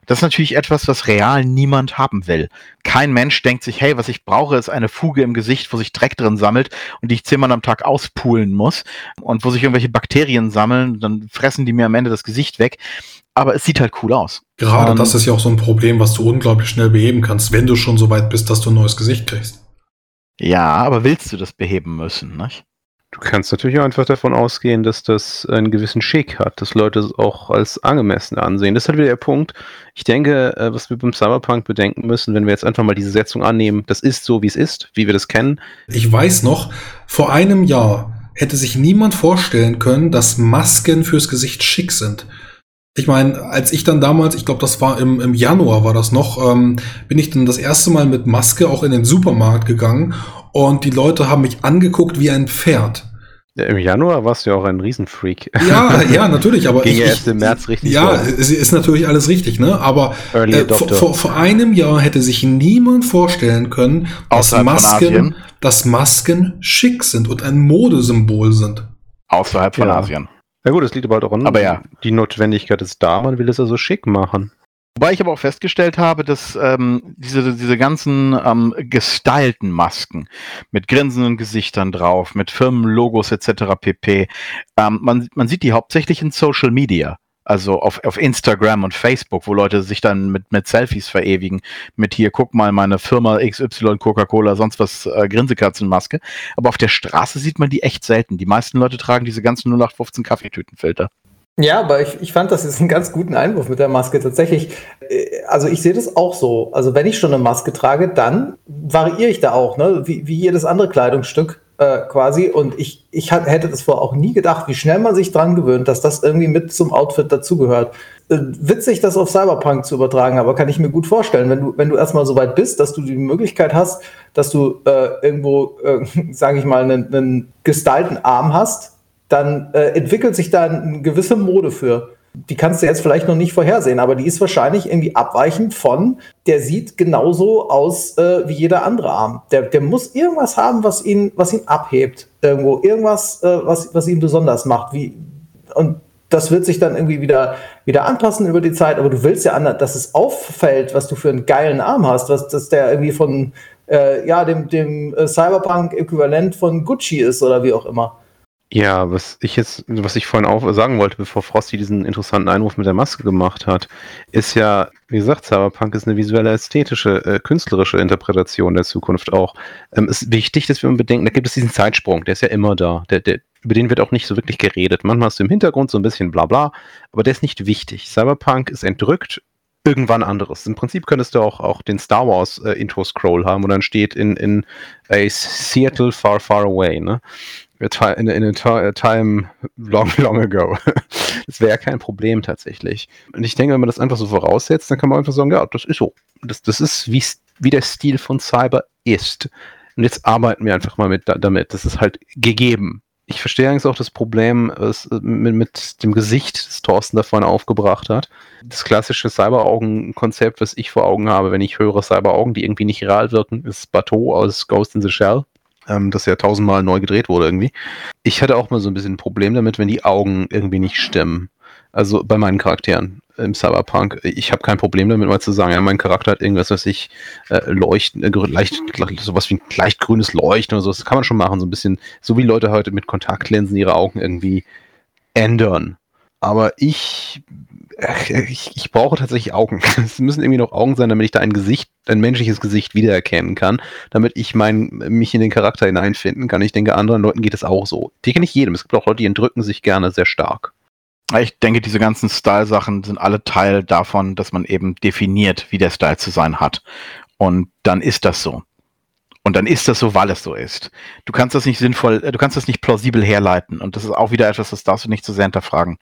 Das ist natürlich etwas, was real niemand haben will. Kein Mensch denkt sich, hey, was ich brauche, ist eine Fuge im Gesicht, wo sich Dreck drin sammelt und die ich zehnmal am Tag auspulen muss und wo sich irgendwelche Bakterien sammeln, dann fressen die mir am Ende das Gesicht weg. Aber es sieht halt cool aus. Gerade um, das ist ja auch so ein Problem, was du unglaublich schnell beheben kannst, wenn du schon so weit bist, dass du ein neues Gesicht kriegst. Ja, aber willst du das beheben müssen, nicht? Du kannst natürlich auch einfach davon ausgehen, dass das einen gewissen Schick hat, dass Leute es auch als angemessen ansehen. Das ist halt wieder der Punkt. Ich denke, äh, was wir beim Cyberpunk bedenken müssen, wenn wir jetzt einfach mal diese Setzung annehmen, das ist so, wie es ist, wie wir das kennen. Ich weiß noch, vor einem Jahr hätte sich niemand vorstellen können, dass Masken fürs Gesicht schick sind. Ich meine, als ich dann damals, ich glaube, das war im, im Januar war das noch, ähm, bin ich dann das erste Mal mit Maske auch in den Supermarkt gegangen und die Leute haben mich angeguckt wie ein Pferd. Ja, Im Januar warst du ja auch ein Riesenfreak. Ja, ja, (laughs) natürlich, aber Ging ich, erst im März richtig. Ja, es ist natürlich alles richtig, ne? Aber äh, vor, vor, einem Jahr hätte sich niemand vorstellen können, dass Masken, dass Masken schick sind und ein Modesymbol sind. Außerhalb von ja. Asien. Ja gut, es liegt aber halt auch an. Aber ja. Die Notwendigkeit ist da, man will es also schick machen. Wobei ich aber auch festgestellt habe, dass ähm, diese, diese ganzen ähm, gestylten Masken mit grinsenden Gesichtern drauf, mit Firmenlogos etc. pp. Ähm, man, man sieht die hauptsächlich in Social Media. Also auf, auf Instagram und Facebook, wo Leute sich dann mit, mit Selfies verewigen, mit hier, guck mal, meine Firma XY, Coca-Cola, sonst was, äh, Grinsekatzenmaske. Aber auf der Straße sieht man die echt selten. Die meisten Leute tragen diese ganzen 0815 Kaffeetütenfilter. Ja, aber ich, ich fand, das ist einen ganz guten Einwurf mit der Maske. Tatsächlich, äh, also ich sehe das auch so. Also wenn ich schon eine Maske trage, dann variiere ich da auch, ne? wie, wie jedes andere Kleidungsstück. Äh, quasi. Und ich, ich hat, hätte das vorher auch nie gedacht, wie schnell man sich dran gewöhnt, dass das irgendwie mit zum Outfit dazugehört. Äh, witzig, das auf Cyberpunk zu übertragen, aber kann ich mir gut vorstellen, wenn du, wenn du erstmal so weit bist, dass du die Möglichkeit hast, dass du äh, irgendwo, äh, (laughs) sage ich mal, einen, einen gestylten Arm hast, dann äh, entwickelt sich da eine gewisse Mode für die kannst du jetzt vielleicht noch nicht vorhersehen, aber die ist wahrscheinlich irgendwie abweichend von, der sieht genauso aus äh, wie jeder andere Arm. Der, der muss irgendwas haben, was ihn, was ihn abhebt. Irgendwo. Irgendwas, äh, was, was ihn besonders macht. Wie, und das wird sich dann irgendwie wieder, wieder anpassen über die Zeit, aber du willst ja, dass es auffällt, was du für einen geilen Arm hast, was, dass der irgendwie von äh, ja, dem, dem äh, Cyberpunk-Äquivalent von Gucci ist oder wie auch immer. Ja, was ich jetzt, was ich vorhin auch sagen wollte, bevor Frosty diesen interessanten Einwurf mit der Maske gemacht hat, ist ja, wie gesagt, Cyberpunk ist eine visuelle, ästhetische, äh, künstlerische Interpretation der Zukunft auch. Ähm, ist wichtig, dass wir bedenken, da gibt es diesen Zeitsprung, der ist ja immer da. Der, der, über den wird auch nicht so wirklich geredet. Manchmal hast du im Hintergrund so ein bisschen bla bla, aber der ist nicht wichtig. Cyberpunk ist entrückt, irgendwann anderes. Im Prinzip könntest du auch, auch den Star Wars äh, Intro-Scroll haben, wo dann steht in, in a Seattle far, far away, ne? In, in a time long, (laughs) long ago. (laughs) das wäre kein Problem tatsächlich. Und ich denke, wenn man das einfach so voraussetzt, dann kann man einfach sagen, ja, das ist so. Das, das ist, wie, wie der Stil von Cyber ist. Und jetzt arbeiten wir einfach mal mit, damit. Das ist halt gegeben. Ich verstehe eigentlich auch das Problem was, mit, mit, dem Gesicht, das Thorsten da vorne aufgebracht hat. Das klassische Cyberaugen-Konzept, was ich vor Augen habe, wenn ich höre Cyberaugen, die irgendwie nicht real wirken, ist Bateau aus Ghost in the Shell ähm, das ja tausendmal neu gedreht wurde irgendwie. Ich hatte auch mal so ein bisschen ein Problem damit, wenn die Augen irgendwie nicht stimmen. Also bei meinen Charakteren im Cyberpunk. Ich habe kein Problem damit, mal zu sagen, ja, mein Charakter hat irgendwas, was ich äh, leuchten, äh, leicht, sowas wie ein leicht grünes Leuchten oder so. Das kann man schon machen, so ein bisschen, so wie Leute heute mit Kontaktlinsen ihre Augen irgendwie ändern. Aber ich ich, ich brauche tatsächlich Augen. (laughs) Es müssen irgendwie noch Augen sein, damit ich da ein Gesicht, ein menschliches Gesicht wiedererkennen kann, damit ich mein, mich in den Charakter hineinfinden kann. Ich denke, anderen Leuten geht es auch so. Die kenne ich jedem. Es gibt auch Leute, die entrücken sich gerne sehr stark. Ich denke, diese ganzen Style-Sachen sind alle Teil davon, dass man eben definiert, wie der Style zu sein hat. Und dann ist das so. Und dann ist das so, weil es so ist. Du kannst das nicht sinnvoll, äh, du kannst das nicht plausibel herleiten. Und das ist auch wieder etwas, das darfst du nicht zu sehr hinterfragen.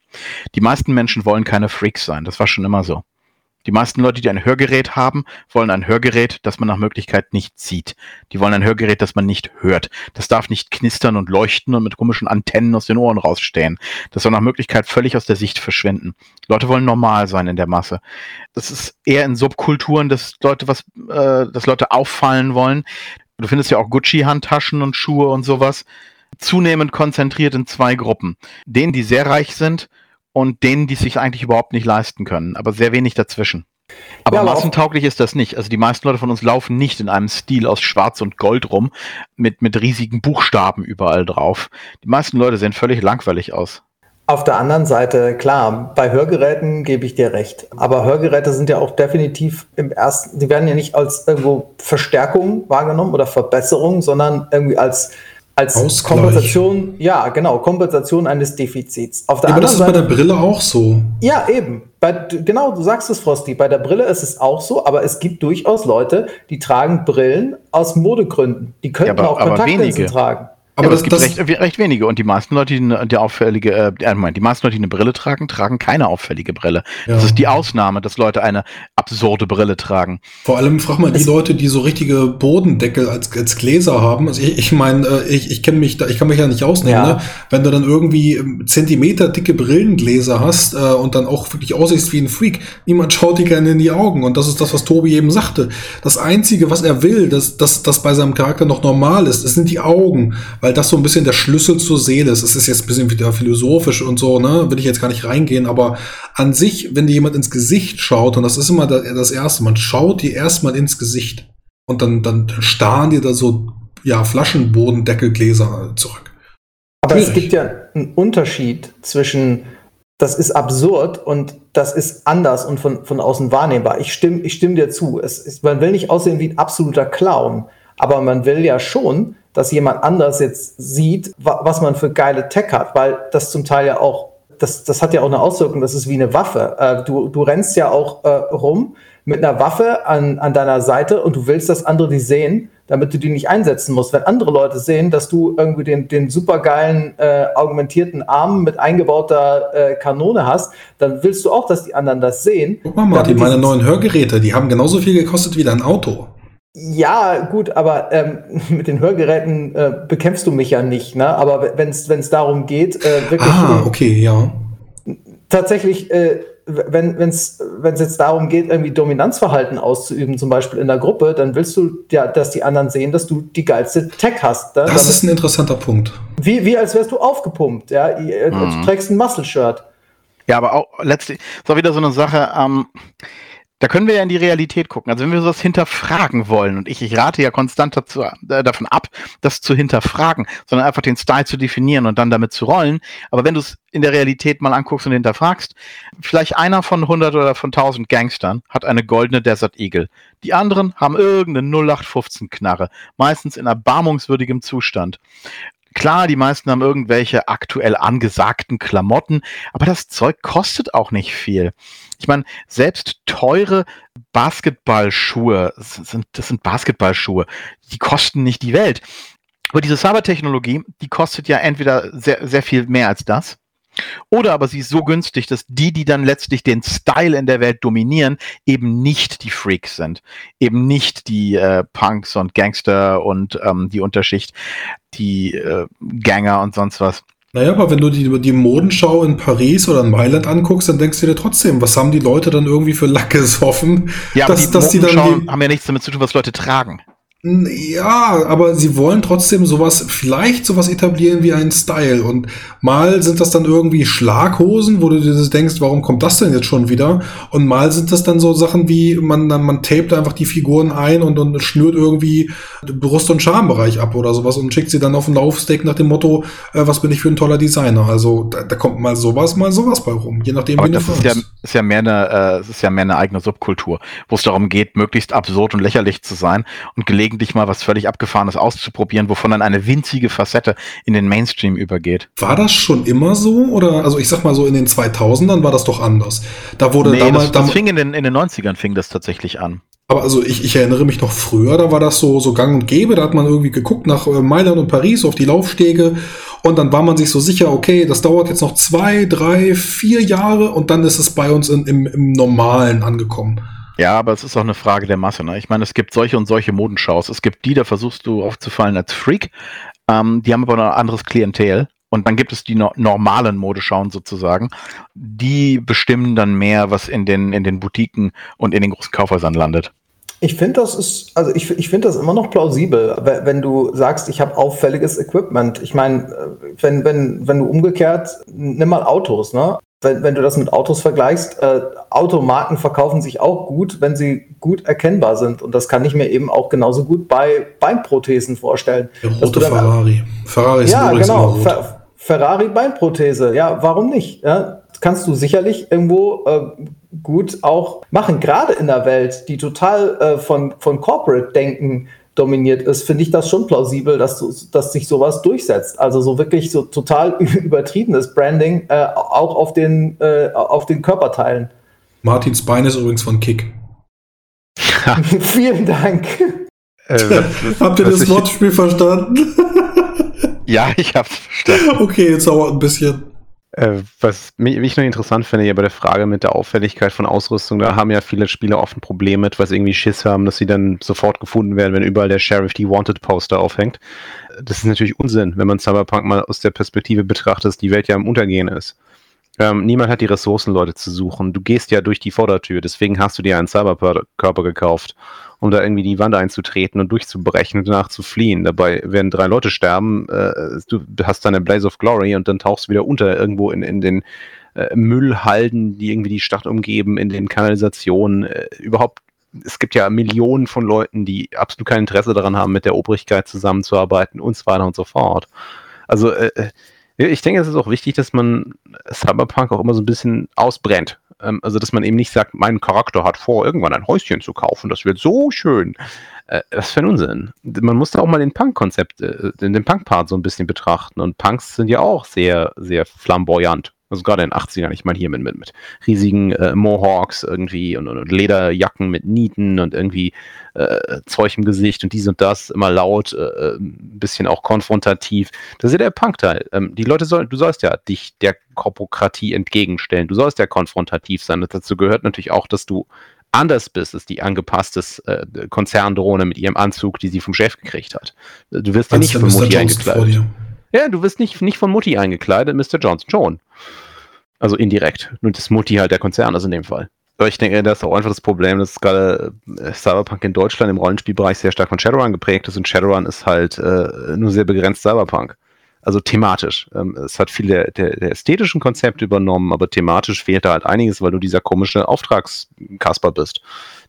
Die meisten Menschen wollen keine Freaks sein. Das war schon immer so. Die meisten Leute, die ein Hörgerät haben, wollen ein Hörgerät, das man nach Möglichkeit nicht sieht. Die wollen ein Hörgerät, das man nicht hört. Das darf nicht knistern und leuchten und mit komischen Antennen aus den Ohren rausstehen. Das soll nach Möglichkeit völlig aus der Sicht verschwinden. Leute wollen normal sein in der Masse. Das ist eher in Subkulturen, dass Leute was, äh, dass Leute auffallen wollen. Du findest ja auch Gucci-Handtaschen und Schuhe und sowas. Zunehmend konzentriert in zwei Gruppen. Denen, die sehr reich sind und denen, die sich eigentlich überhaupt nicht leisten können, aber sehr wenig dazwischen. Aber ja, massentauglich ist das nicht. Also die meisten Leute von uns laufen nicht in einem Stil aus Schwarz und Gold rum, mit, mit riesigen Buchstaben überall drauf. Die meisten Leute sehen völlig langweilig aus. Auf der anderen Seite, klar, bei Hörgeräten gebe ich dir recht. Aber Hörgeräte sind ja auch definitiv im ersten, die werden ja nicht als irgendwo Verstärkung wahrgenommen oder Verbesserung, sondern irgendwie als, als Kompensation, ja, genau, Kompensation eines Defizits. Auf der ja, aber das ist Seite, bei der Brille auch so. Ja, eben. Bei, genau, du sagst es, Frosty. Bei der Brille ist es auch so, aber es gibt durchaus Leute, die tragen Brillen aus Modegründen. Die könnten ja, aber, auch Kontaktlinsen tragen. Aber, ja, aber es gibt recht, recht, wenige und die meisten Leute, die eine, die auffällige, äh, äh die meisten Leute, die eine Brille tragen, tragen keine auffällige Brille. Ja. Das ist die Ausnahme, dass Leute eine absurde Brille tragen. Vor allem frag mal die Leute, die so richtige Bodendeckel als, als Gläser haben. Also ich, ich meine, äh, ich, ich kenne mich da, ich kann mich ja nicht ausnehmen, ja. ne? Wenn du dann irgendwie ähm, Zentimeter dicke Brillengläser hast äh, und dann auch wirklich aussiehst wie ein Freak, niemand schaut dir gerne in die Augen. Und das ist das, was Tobi eben sagte. Das Einzige, was er will, dass das, das bei seinem Charakter noch normal ist, das sind die Augen weil das so ein bisschen der Schlüssel zur Seele ist. Es ist jetzt ein bisschen wieder philosophisch und so, ne? Will ich jetzt gar nicht reingehen, aber an sich, wenn dir jemand ins Gesicht schaut, und das ist immer das Erste, man schaut dir erstmal ins Gesicht und dann, dann starren dir da so, ja, Flaschenbodendeckelgläser zurück. Aber Schwierig. es gibt ja einen Unterschied zwischen das ist absurd und das ist anders und von, von außen wahrnehmbar. Ich stimme, ich stimme dir zu. Es ist, man will nicht aussehen wie ein absoluter Clown, aber man will ja schon dass jemand anders jetzt sieht, wa was man für geile Tech hat, weil das zum Teil ja auch das, das hat ja auch eine Auswirkung, das ist wie eine Waffe. Äh, du, du rennst ja auch äh, rum mit einer Waffe an, an deiner Seite und du willst, dass andere die sehen, damit du die nicht einsetzen musst. Wenn andere Leute sehen, dass du irgendwie den, den supergeilen äh, augmentierten Arm mit eingebauter äh, Kanone hast, dann willst du auch, dass die anderen das sehen. Guck mal, Martin, meine neuen Hörgeräte, die haben genauso viel gekostet wie dein Auto. Ja, gut, aber ähm, (laughs) mit den Hörgeräten äh, bekämpfst du mich ja nicht. Ne? Aber wenn es darum geht, äh, wirklich Ah, äh, okay, ja. tatsächlich, äh, wenn es jetzt darum geht, irgendwie Dominanzverhalten auszuüben, zum Beispiel in der Gruppe, dann willst du ja, dass die anderen sehen, dass du die geilste Tech hast. Ne? Das ist ein interessanter Punkt. wie, wie als wärst du aufgepumpt. Ja? Ihr- Mhm. Du trägst ein Muscle-Shirt. Ja, aber auch letztlich auch wieder so eine Sache, ähm, da können wir ja in die Realität gucken. Also wenn wir sowas hinterfragen wollen, und ich, ich rate ja konstant dazu, äh, davon ab, das zu hinterfragen, sondern einfach den Style zu definieren und dann damit zu rollen. Aber wenn du es in der Realität mal anguckst und hinterfragst, vielleicht einer von 100 oder von 1000 Gangstern hat eine goldene Desert Eagle. Die anderen haben irgendeine 0815 Knarre, meistens in erbarmungswürdigem Zustand. Klar, die meisten haben irgendwelche aktuell angesagten Klamotten, aber das Zeug kostet auch nicht viel. Ich meine, selbst teure Basketballschuhe, das sind, das sind Basketballschuhe, die kosten nicht die Welt. Aber diese Cybertechnologie, die kostet ja entweder sehr, sehr viel mehr als das. Oder aber sie ist so günstig, dass die, die dann letztlich den Style in der Welt dominieren, eben nicht die Freaks sind. Eben nicht die äh, Punks und Gangster und ähm, die Unterschicht, die äh, Ganger und sonst was. Naja, aber wenn du die, die Modenschau in Paris oder in Mailand anguckst, dann denkst du dir trotzdem, was haben die Leute dann irgendwie für Lack gesoffen? Ja, aber dass, die dass die dann die, haben ja nichts damit zu tun, was Leute tragen. Ja, aber sie wollen trotzdem sowas, vielleicht sowas etablieren wie einen Style. Und mal sind das dann irgendwie Schlaghosen, wo du dir das denkst, warum kommt das denn jetzt schon wieder? Und mal sind das dann so Sachen wie, man, man tapet einfach die Figuren ein und, und schnürt irgendwie Brust- und Schambereich ab oder sowas und schickt sie dann auf den Laufsteak nach dem Motto, äh, was bin ich für ein toller Designer? Also da, da kommt mal sowas, mal sowas bei rum, je nachdem, Aber wie das du ist ja, ist ja mehr eine, äh, ist ja mehr eine eigene Subkultur, wo es darum geht, möglichst absurd und lächerlich zu sein und gelegentlich mal was völlig Abgefahrenes auszuprobieren, wovon dann eine winzige Facette in den Mainstream übergeht. War das schon immer so? Oder, also ich sag mal so, in den 2000ern war das doch anders. Da wurde Nee, damals, das, das fing in den, in den 90ern fing das tatsächlich an. Aber also ich, ich erinnere mich noch früher, da war das so, so gang und gäbe, da hat man irgendwie geguckt nach äh, Mailand und Paris auf die Laufstege und dann war man sich so sicher, okay, das dauert jetzt noch zwei, drei, vier Jahre und dann ist es bei uns in, im, im Normalen angekommen. Ja, aber es ist auch eine Frage der Masse. Ne? Ich meine, es gibt solche und solche Modenschaus. Es gibt die, da versuchst du aufzufallen als Freak. Ähm, die haben aber noch ein anderes Klientel. Und dann gibt es die no normalen Modeschauen sozusagen. Die bestimmen dann mehr, was in den, in den Boutiquen und in den großen Kaufhäusern landet. Ich finde, das ist, also ich, ich finde das immer noch plausibel, we- wenn du sagst, ich habe auffälliges Equipment. Ich meine, äh, wenn, wenn, wenn du umgekehrt, nimm mal Autos, ne? Wenn, wenn du das mit Autos vergleichst, äh, Automarken verkaufen sich auch gut, wenn sie gut erkennbar sind. Und das kann ich mir eben auch genauso gut bei Beinprothesen vorstellen. Der Dass rote dann- Ferrari. Ferrari ist ja, genau. Fer Ferrari Beinprothese. Ja, warum nicht? Ja, kannst du sicherlich irgendwo äh, gut auch machen. Gerade in der Welt, die total äh, von, von Corporate-Denken dominiert ist, finde ich das schon plausibel, dass, du, dass sich sowas durchsetzt. Also so wirklich so total (laughs) übertriebenes Branding äh, auch auf den, äh, auf den Körperteilen. Martins Bein ist übrigens von Kick. (laughs) Vielen Dank. Äh, (laughs) was- Habt ihr das Wortspiel verstanden? Ja, ich hab's verstanden. okay, jetzt dauert ein bisschen. Äh, was mich, mich noch interessant finde, ja bei der Frage mit der Auffälligkeit von Ausrüstung, da haben ja viele Spieler oft ein Problem mit, weil sie irgendwie Schiss haben, dass sie dann sofort gefunden werden, wenn überall der Sheriff die Wanted Poster aufhängt. Das ist natürlich Unsinn, wenn man Cyberpunk mal aus der Perspektive betrachtet, dass die Welt ja im Untergehen ist. Ähm, niemand hat die Ressourcen, Leute zu suchen. Du gehst ja durch die Vordertür, deswegen hast du dir einen Cyberkörper gekauft, um da irgendwie die Wand einzutreten und durchzubrechen und danach zu fliehen. Dabei werden drei Leute sterben, äh, du hast deine Blaze of Glory und dann tauchst du wieder unter irgendwo in, in den äh, Müllhalden, die irgendwie die Stadt umgeben, in den Kanalisationen. Äh, überhaupt, es gibt ja Millionen von Leuten, die absolut kein Interesse daran haben, mit der Obrigkeit zusammenzuarbeiten und so weiter und so fort. Also äh, äh, ich denke, es ist auch wichtig, dass man Cyberpunk auch immer so ein bisschen ausbrennt. Ähm, also, dass man eben nicht sagt, mein Charakter hat vor, irgendwann ein Häuschen zu kaufen. Das wird so schön. Äh, was für ein Unsinn. Man muss da auch mal den Punk-Konzept, äh, den, den Punk-Part so ein bisschen betrachten. Und Punks sind ja auch sehr, sehr flamboyant. Also gerade in den 80ern, ich meine hier mit, mit, mit riesigen äh, Mohawks irgendwie und, und, und, Lederjacken mit Nieten und irgendwie äh, Zeug im Gesicht und dies und das, immer laut, äh, ein bisschen auch konfrontativ. Das ist ja der Punkteil. Ähm, die Leute sollen, du sollst ja dich der Korpokratie entgegenstellen. Du sollst ja konfrontativ sein. Dazu gehört natürlich auch, dass du anders bist als die angepasste äh, Konzerndrohne mit ihrem Anzug, die sie vom Chef gekriegt hat. Du wirst ja nicht von Mutti eingekleidet. Ja, du wirst nicht, nicht von Mutti eingekleidet, Mr. Johnson schon. Also indirekt. Nur das Mutti halt der Konzern ist in dem Fall. Aber ich denke, das ist auch einfach das Problem, dass gerade äh, Cyberpunk in Deutschland im Rollenspielbereich sehr stark von Shadowrun geprägt ist und Shadowrun ist halt äh, nur sehr begrenzt Cyberpunk. Also thematisch. Ähm, es hat viel der, der, der, ästhetischen Konzepte übernommen, aber thematisch fehlt da halt einiges, weil du dieser komische Auftragskasper bist,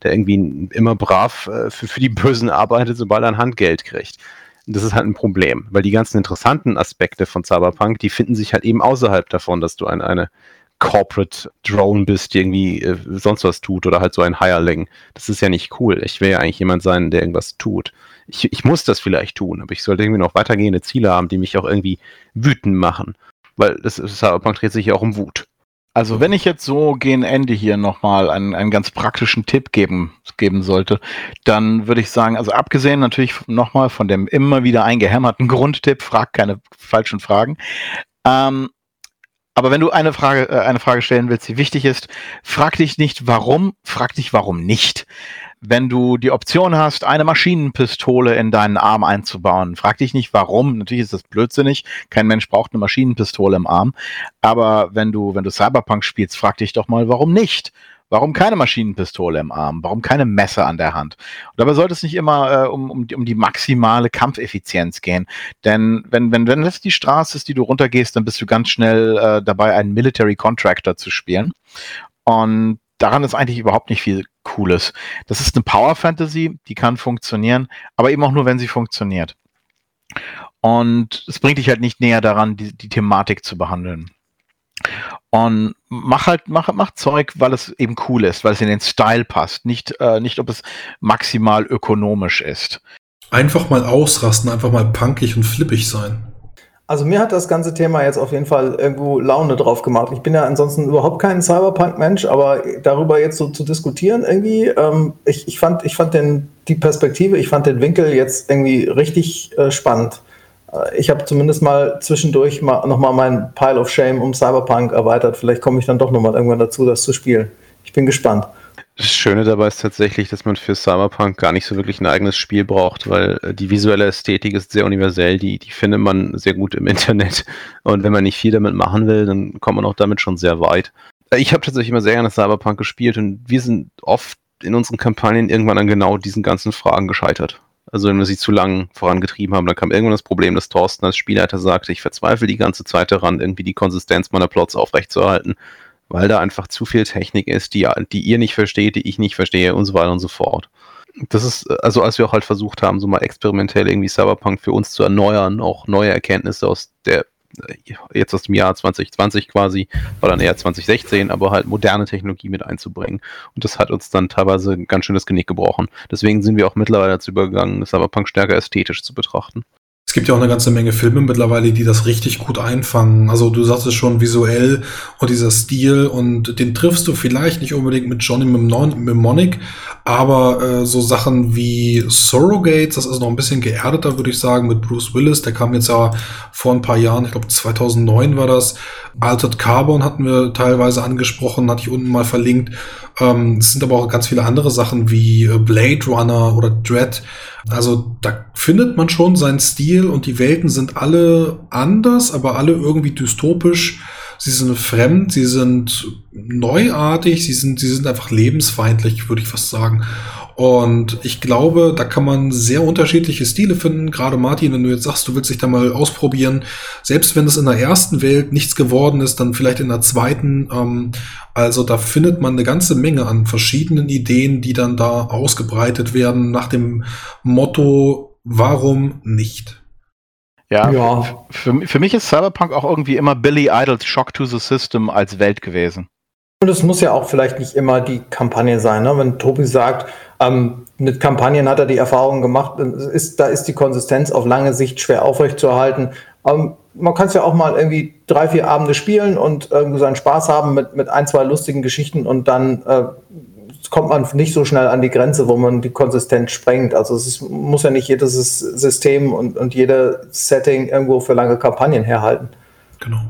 der irgendwie immer brav äh, für, für die Bösen arbeitet, sobald er ein Handgeld kriegt. Das ist halt ein Problem, weil die ganzen interessanten Aspekte von Cyberpunk, die finden sich halt eben außerhalb davon, dass du ein, eine Corporate Drone bist, die irgendwie äh, sonst was tut oder halt so ein Hireling. Das ist ja nicht cool. Ich will ja eigentlich jemand sein, der irgendwas tut ich, ich muss das vielleicht tun, aber ich sollte irgendwie noch weitergehende Ziele haben, die mich auch irgendwie wütend machen. Weil das, das Cyberpunk dreht sich ja auch um Wut. Also wenn ich jetzt so gegen Ende hier nochmal einen, einen ganz praktischen Tipp geben, geben sollte, dann würde ich sagen, also abgesehen natürlich nochmal von dem immer wieder eingehämmerten (laughs) Grundtipp, frag keine falschen Fragen. Ähm, aber wenn du eine Frage, äh, eine Frage stellen willst, die wichtig ist, frag dich nicht warum, frag dich warum nicht wenn du die Option hast, eine Maschinenpistole in deinen Arm einzubauen, frag dich nicht warum. Natürlich ist das blödsinnig. Kein Mensch braucht eine Maschinenpistole im Arm. Aber wenn du, wenn du Cyberpunk spielst, frag dich doch mal, warum nicht? Warum keine Maschinenpistole im Arm? Warum keine Messer an der Hand? Und dabei sollte es nicht immer äh, um, um, die, um die maximale Kampfeffizienz gehen. Denn wenn, wenn, wenn das die Straße ist, die du runtergehst, dann bist du ganz schnell äh, dabei, einen Military Contractor zu spielen. Und daran ist eigentlich überhaupt nicht viel Cooles. Das ist eine Power Fantasy, die kann funktionieren, aber eben auch nur, wenn sie funktioniert. Und es bringt dich halt nicht näher daran, die, die Thematik zu behandeln. Und mach halt, mach, mach Zeug, weil es eben cool ist, weil es in den Style passt, nicht, äh, nicht ob es maximal ökonomisch ist. Einfach mal ausrasten, einfach mal punkig und flippig sein. Also mir hat das ganze Thema jetzt auf jeden Fall irgendwo Laune drauf gemacht. Ich bin ja ansonsten überhaupt kein Cyberpunk-Mensch, aber darüber jetzt so zu diskutieren irgendwie, ähm, ich, ich fand, ich fand den, die Perspektive, ich fand den Winkel jetzt irgendwie richtig äh, spannend. Äh, ich habe zumindest mal zwischendurch mal, nochmal meinen Pile of Shame um Cyberpunk erweitert. Vielleicht komme ich dann doch nochmal irgendwann dazu, das zu spielen. Ich bin gespannt. Das Schöne dabei ist tatsächlich, dass man für Cyberpunk gar nicht so wirklich ein eigenes Spiel braucht, weil äh, die visuelle Ästhetik ist sehr universell, die, die findet man sehr gut im (laughs) Internet. Und wenn man nicht viel damit machen will, dann kommt man auch damit schon sehr weit. Äh, ich habe tatsächlich immer sehr gerne Cyberpunk gespielt und wir sind oft in unseren Kampagnen irgendwann an genau diesen ganzen Fragen gescheitert. Also wenn wir sie zu lang vorangetrieben haben, dann kam irgendwann das Problem, dass Thorsten als Spielleiter sagte, ich verzweifle die ganze Zeit daran, irgendwie die Konsistenz meiner Plots aufrechtzuerhalten weil da einfach zu viel Technik ist, die, die ihr nicht versteht, die ich nicht verstehe und so weiter und so fort. Das ist, also als wir auch halt versucht haben, so mal experimentell irgendwie Cyberpunk für uns zu erneuern, auch neue Erkenntnisse aus der, jetzt aus dem Jahr 2020 quasi, war dann eher 2016, aber halt moderne Technologie mit einzubringen. Und das hat uns dann teilweise ganz schön das Genick gebrochen. Deswegen sind wir auch mittlerweile dazu übergegangen, Cyberpunk stärker ästhetisch zu betrachten. Es gibt ja auch eine ganze Menge Filme mittlerweile, die das richtig gut einfangen. Also du sagst es schon visuell und dieser Stil und den triffst du vielleicht nicht unbedingt mit Johnny Mnemonic, aber äh, so Sachen wie Surrogates, das ist noch ein bisschen geerdeter, würde ich sagen, mit Bruce Willis. Der kam jetzt ja vor ein paar Jahren, ich glaube 2009 war das. Altered Carbon hatten wir teilweise angesprochen, hatte ich unten mal verlinkt. Ähm, es sind aber auch ganz viele andere Sachen wie äh, Blade Runner oder Dread. Also da findet man schon seinen Stil und die Welten sind alle anders, aber alle irgendwie dystopisch. Sie sind fremd, sie sind neuartig, sie sind, sie sind einfach lebensfeindlich, würde ich fast sagen. Und ich glaube, da kann man sehr unterschiedliche Stile finden. Gerade Martin, wenn du jetzt sagst, du willst dich da mal ausprobieren, selbst wenn es in der ersten Welt nichts geworden ist, dann vielleicht in der zweiten. Ähm, also da findet man eine ganze Menge an verschiedenen Ideen, die dann da ausgebreitet werden nach dem Motto, warum nicht? Ja, ja. Für, für mich ist Cyberpunk auch irgendwie immer Billy Idols Shock to the System als Welt gewesen. Und es muss ja auch vielleicht nicht immer die Kampagne sein. Ne? Wenn Tobi sagt, ähm, mit Kampagnen hat er die Erfahrung gemacht, ist, da ist die Konsistenz auf lange Sicht schwer aufrechtzuerhalten. Ähm, man kann es ja auch mal irgendwie drei, vier Abende spielen und irgendwie seinen Spaß haben mit, mit ein, zwei lustigen Geschichten und dann äh, kommt man nicht so schnell an die Grenze, wo man die Konsistenz sprengt. Also es ist, muss ja nicht jedes System und, und jeder Setting irgendwo für lange Kampagnen herhalten. Genau.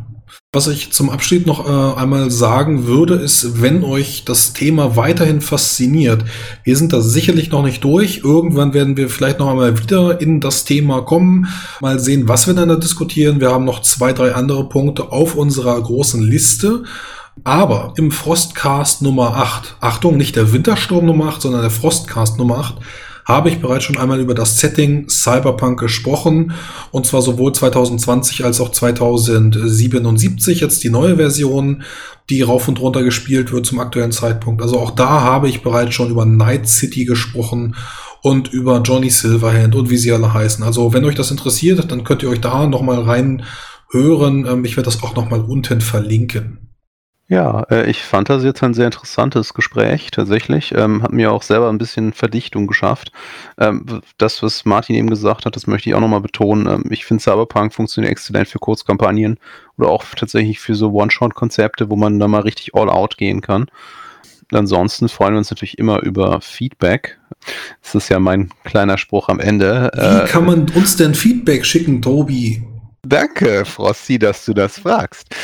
Was ich zum Abschied noch äh, einmal sagen würde, ist, wenn euch das Thema weiterhin fasziniert, wir sind da sicherlich noch nicht durch. Irgendwann werden wir vielleicht noch einmal wieder in das Thema kommen, mal sehen, was wir dann da diskutieren. Wir haben noch zwei, drei andere Punkte auf unserer großen Liste. Aber im Frostcast Nummer 8, Achtung, nicht der Wintersturm Nummer 8, sondern der Frostcast Nummer 8, habe ich bereits schon einmal über das Setting Cyberpunk gesprochen. Und zwar sowohl 2020 als auch 2077, jetzt die neue Version, die rauf und runter gespielt wird zum aktuellen Zeitpunkt. Also auch da habe ich bereits schon über Night City gesprochen und über Johnny Silverhand und wie sie alle heißen. Also wenn euch das interessiert, dann könnt ihr euch da nochmal rein hören. Ähm, ich werde das auch nochmal unten verlinken. Ja, äh, ich fand das jetzt ein sehr interessantes Gespräch tatsächlich. Ähm, hat mir auch selber ein bisschen Verdichtung geschafft. Ähm, das, was Martin eben gesagt hat, das möchte ich auch nochmal betonen. Ähm, ich finde Cyberpunk funktioniert exzellent für Kurzkampagnen oder auch tatsächlich für so One-Shot-Konzepte, wo man da mal richtig all out gehen kann. Ansonsten freuen wir uns natürlich immer über Feedback. Das ist ja mein kleiner Spruch am Ende. Wie äh, kann man uns denn Feedback schicken, Tobi? Danke, Frosty, dass du das fragst.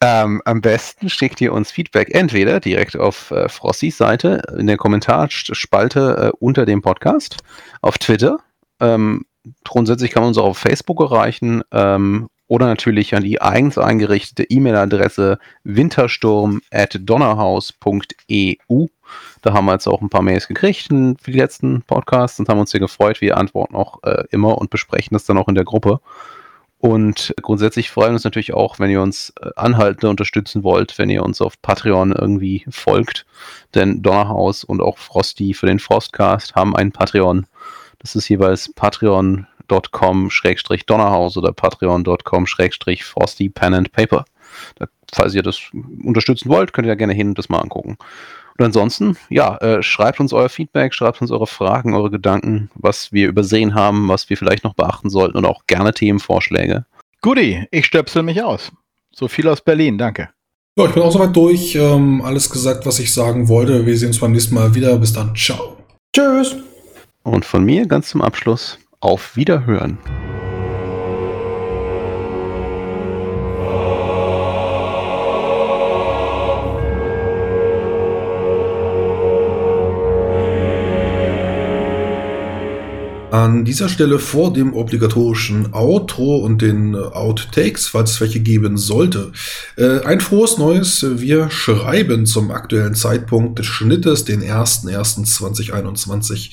Ähm, am besten schickt ihr uns Feedback entweder direkt auf äh, Frostys Seite in der Kommentarspalte äh, unter dem Podcast, auf Twitter. Ähm, grundsätzlich kann man uns auch auf Facebook erreichen ähm, oder natürlich an die eigens eingerichtete E-Mail-Adresse wintersturm.donnerhaus.eu. Da haben wir jetzt auch ein paar Mails gekriegt für die letzten Podcasts und haben uns sehr gefreut. Wir antworten auch äh, immer und besprechen das dann auch in der Gruppe. Und grundsätzlich freuen wir uns natürlich auch, wenn ihr uns äh, anhaltend unterstützen wollt, wenn ihr uns auf Patreon irgendwie folgt. Denn Donnerhaus und auch Frosty für den Frostcast haben einen Patreon. Das ist jeweils patreon.com-donnerhaus oder patreon.com-frosty pen and paper. Da, falls ihr das unterstützen wollt, könnt ihr ja gerne hin und das mal angucken. Und ansonsten, ja, äh, schreibt uns euer Feedback, schreibt uns eure Fragen, eure Gedanken, was wir übersehen haben, was wir vielleicht noch beachten sollten und auch gerne Themenvorschläge. Guti, ich stöpsel mich aus. So viel aus Berlin, danke. Ja, ich bin auch soweit durch. Ähm, alles gesagt, was ich sagen wollte. Wir sehen uns beim nächsten Mal wieder. Bis dann. Ciao. Tschüss. Und von mir ganz zum Abschluss auf Wiederhören. An dieser Stelle vor dem obligatorischen Outro und den äh, Outtakes, falls es welche geben sollte, äh, ein frohes Neues. Wir schreiben zum aktuellen Zeitpunkt des Schnittes, den 01.01.2021.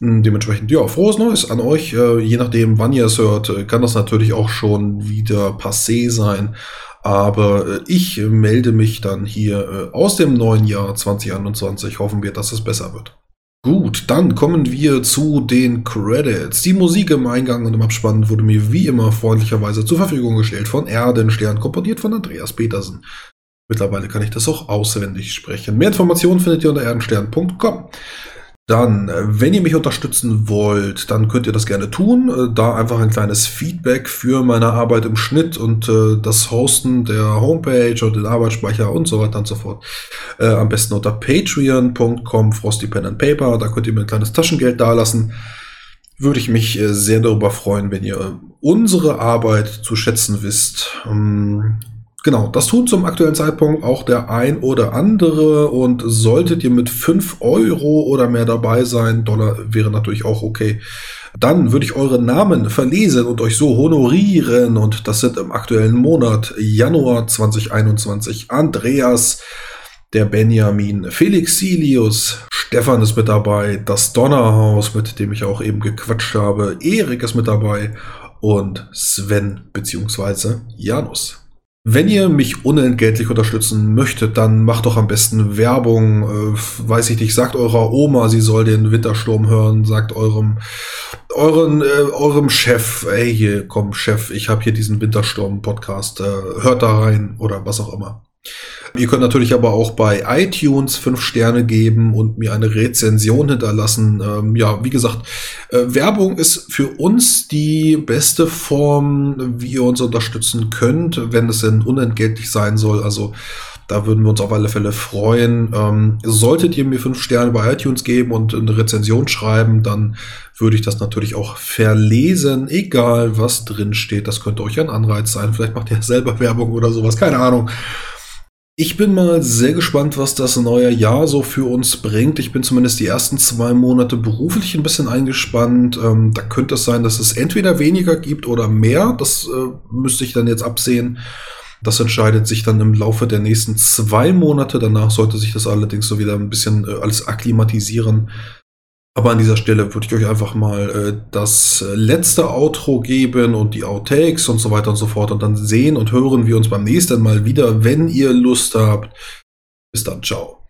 Hm, dementsprechend, ja, frohes Neues an euch. Äh, je nachdem, wann ihr es hört, kann das natürlich auch schon wieder passé sein. Aber ich melde mich dann hier aus dem neuen Jahr 2021. Hoffen wir, dass es besser wird. Gut, dann kommen wir zu den Credits. Die Musik im Eingang und im Abspann wurde mir wie immer freundlicherweise zur Verfügung gestellt von Erdenstern, komponiert von Andreas Petersen. Mittlerweile kann ich das auch auswendig sprechen. Mehr Informationen findet ihr unter erdenstern.com. Dann, äh, wenn ihr mich unterstützen wollt, dann könnt ihr das gerne tun. Äh, da einfach ein kleines Feedback für meine Arbeit im Schnitt und äh, das Hosten der Homepage und den Arbeitsspeicher und so weiter und so fort. Am besten unter patreon.com Frosty Pen and Paper. Da könnt ihr mir ein kleines Taschengeld dalassen. Würde ich mich sehr darüber freuen, wenn ihr unsere Arbeit zu schätzen wisst. Ähm, Genau, das tut zum aktuellen Zeitpunkt auch der ein oder andere. Und solltet ihr mit 5 Euro oder mehr dabei sein, Dollar wäre natürlich auch okay, dann würde ich eure Namen verlesen und euch so honorieren. Und das sind im aktuellen Monat Januar 2021 Andreas, der Benjamin, Felix Silius, Stefan ist mit dabei, das Donnerhaus, mit dem ich auch eben gequatscht habe, Erik ist mit dabei und Sven beziehungsweise Janus. Wenn ihr mich unentgeltlich unterstützen möchtet, dann macht doch am besten Werbung. Äh, weiß ich nicht, sagt eurer Oma, sie soll den Wintersturm hören, sagt eurem, euren, äh, eurem Chef, ey, hier, komm, Chef, ich habe hier diesen Wintersturm-Podcast, äh, hört da rein oder was auch immer. Ihr könnt natürlich aber auch bei iTunes fünf Sterne geben und mir eine Rezension hinterlassen. Ähm, ja, wie gesagt, äh, Werbung ist für uns die beste Form, wie ihr uns unterstützen könnt, wenn es denn unentgeltlich sein soll. Also da würden wir uns auf alle Fälle freuen. Ähm, solltet ihr mir fünf Sterne bei iTunes geben und eine Rezension schreiben, dann würde ich das natürlich auch verlesen, egal was drin steht. Das könnte euch ein Anreiz sein. Vielleicht macht ihr selber Werbung oder sowas, keine Ahnung. Ich bin mal sehr gespannt, was das neue Jahr so für uns bringt. Ich bin zumindest die ersten zwei Monate beruflich ein bisschen eingespannt. Ähm, da könnte es sein, dass es entweder weniger gibt oder mehr. Das äh, müsste ich dann jetzt absehen. Das entscheidet sich dann im Laufe der nächsten zwei Monate. Danach sollte sich das allerdings so wieder ein bisschen äh, alles akklimatisieren. Aber an dieser Stelle würde ich euch einfach mal äh, das letzte Outro geben und die Outtakes und so weiter und so fort. Und dann sehen und hören wir uns beim nächsten Mal wieder, wenn ihr Lust habt. Bis dann, ciao.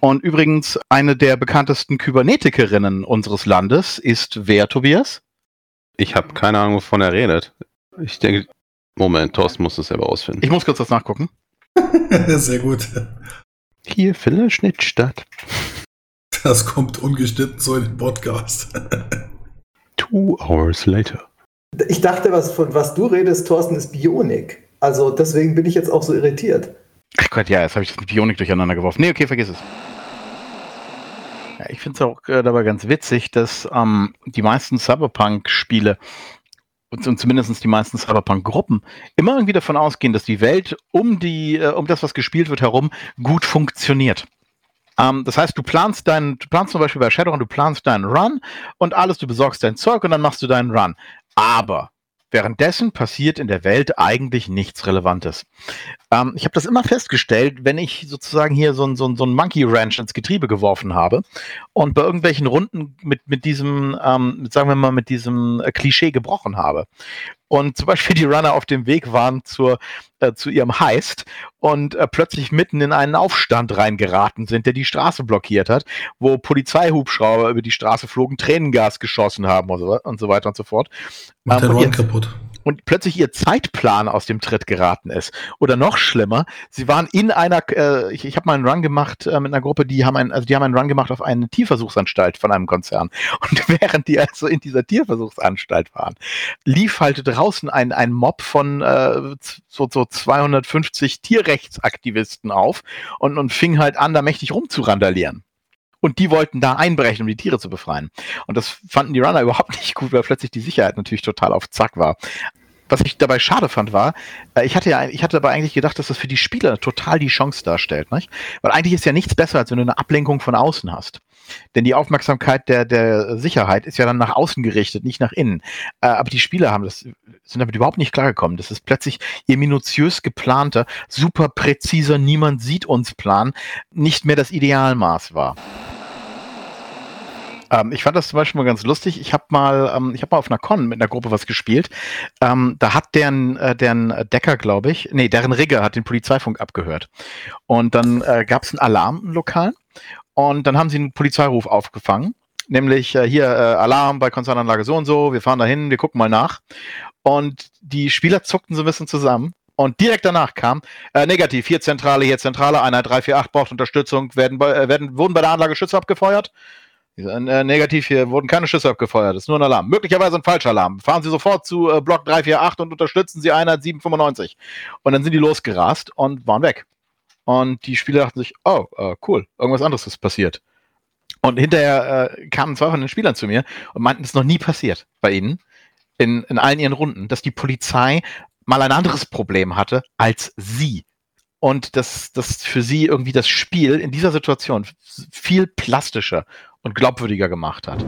Und übrigens, eine der bekanntesten Kybernetikerinnen unseres Landes ist wer, Tobias? Ich habe keine Ahnung, wovon er redet. Ich denke, Moment, Thorsten muss es selber ausfinden. Ich muss kurz das nachgucken. (laughs) Sehr gut. Hier findet Schnitt statt. Das kommt ungeschnitten so in den Podcast. Two hours later. Ich dachte, was, von was du redest, Thorsten, ist Bionik. Also deswegen bin ich jetzt auch so irritiert. Ach Gott, ja, jetzt habe ich das mit Bionik durcheinander geworfen. Nee, okay, vergiss es. Ja, ich finde es auch äh, dabei ganz witzig, dass ähm, die meisten Cyberpunk-Spiele und, und zumindest die meisten Cyberpunk-Gruppen immer irgendwie davon ausgehen, dass die Welt um die, äh, um das, was gespielt wird, herum gut funktioniert. Ähm, das heißt, du planst deinen, du planst zum Beispiel bei Shadowrun, du planst deinen Run und alles, du besorgst dein Zeug und dann machst du deinen Run. Aber Währenddessen passiert in der Welt eigentlich nichts Relevantes. Ähm, ich habe das immer festgestellt, wenn ich sozusagen hier so ein, so ein, so ein Monkey Ranch ins Getriebe geworfen habe und bei irgendwelchen Runden mit, mit diesem, ähm, sagen wir mal, mit diesem äh, Klischee gebrochen habe. Und zum Beispiel die Runner auf dem Weg waren zur, äh, zu ihrem Heist und äh, plötzlich mitten in einen Aufstand reingeraten sind, der die Straße blockiert hat, wo Polizeihubschrauber über die Straße flogen, Tränengas geschossen haben und so, und so weiter und so fort. Macht Ähm, und Run kaputt. Und plötzlich ihr Zeitplan aus dem Tritt geraten ist. Oder noch schlimmer, sie waren in einer, äh, ich, ich habe mal einen Run gemacht äh, mit einer Gruppe, die haben einen, also die haben einen Run gemacht auf eine Tierversuchsanstalt von einem Konzern. (laughs) Und während die also in dieser Tierversuchsanstalt waren, lief halt draußen ein, ein Mob von äh, so, so 250 Tierrechtsaktivisten auf und, und fing halt an, da mächtig rumzurandalieren. Und die wollten da einbrechen, um die Tiere zu befreien. Und das fanden die Runner (laughs) überhaupt nicht gut, weil plötzlich die Sicherheit natürlich total auf Zack war. Was ich dabei schade fand, war, äh, ich hatte ja, ich hatte dabei eigentlich gedacht, dass das für die Spieler total die Chance darstellt, nicht? Weil eigentlich ist ja nichts besser, als wenn du eine Ablenkung von außen hast. Denn die Aufmerksamkeit der, der Sicherheit ist ja dann nach außen gerichtet, nicht nach innen. Äh, aber die Spieler haben das, sind damit überhaupt nicht klargekommen. Das ist plötzlich ihr minutiös geplanter, super präziser, niemand sieht uns Plan, nicht mehr das Idealmaß war. Ähm, ich fand das zum Beispiel mal ganz lustig. Ich habe mal, ähm, ich habe mal auf einer Con mit einer Gruppe was gespielt. Ähm, da hat deren, äh, deren Decker, glaube ich, nee, deren Rigger hat den Polizeifunk abgehört. Und dann äh, gab es einen Alarm im Lokal und dann haben sie einen Polizeiruf aufgefangen. Nämlich äh, hier äh, Alarm bei Konzernanlage so und so, wir fahren dahin, wir gucken mal nach. Und die Spieler zuckten so ein bisschen zusammen. Und direkt danach kam, äh, negativ, hier Zentrale, hier Zentrale, Einheit 348 braucht Unterstützung, werden, bei- äh, werden, wurden bei der Anlage Schüsse abgefeuert? Äh, negativ, hier wurden keine Schüsse abgefeuert, das ist nur ein Alarm. Möglicherweise ein Falschalarm. Fahren Sie sofort zu äh, Block 348 und unterstützen Sie Einheit 795. Und dann sind die losgerast und waren weg. Und die Spieler dachten sich, oh, äh, cool, irgendwas anderes ist passiert. Und hinterher äh, kamen zwei von den Spielern zu mir und meinten, es ist noch nie passiert bei ihnen, in, in allen ihren Runden, dass die Polizei mal ein anderes Problem hatte als sie. Und dass das für sie irgendwie das Spiel in dieser Situation viel plastischer und glaubwürdiger gemacht hat.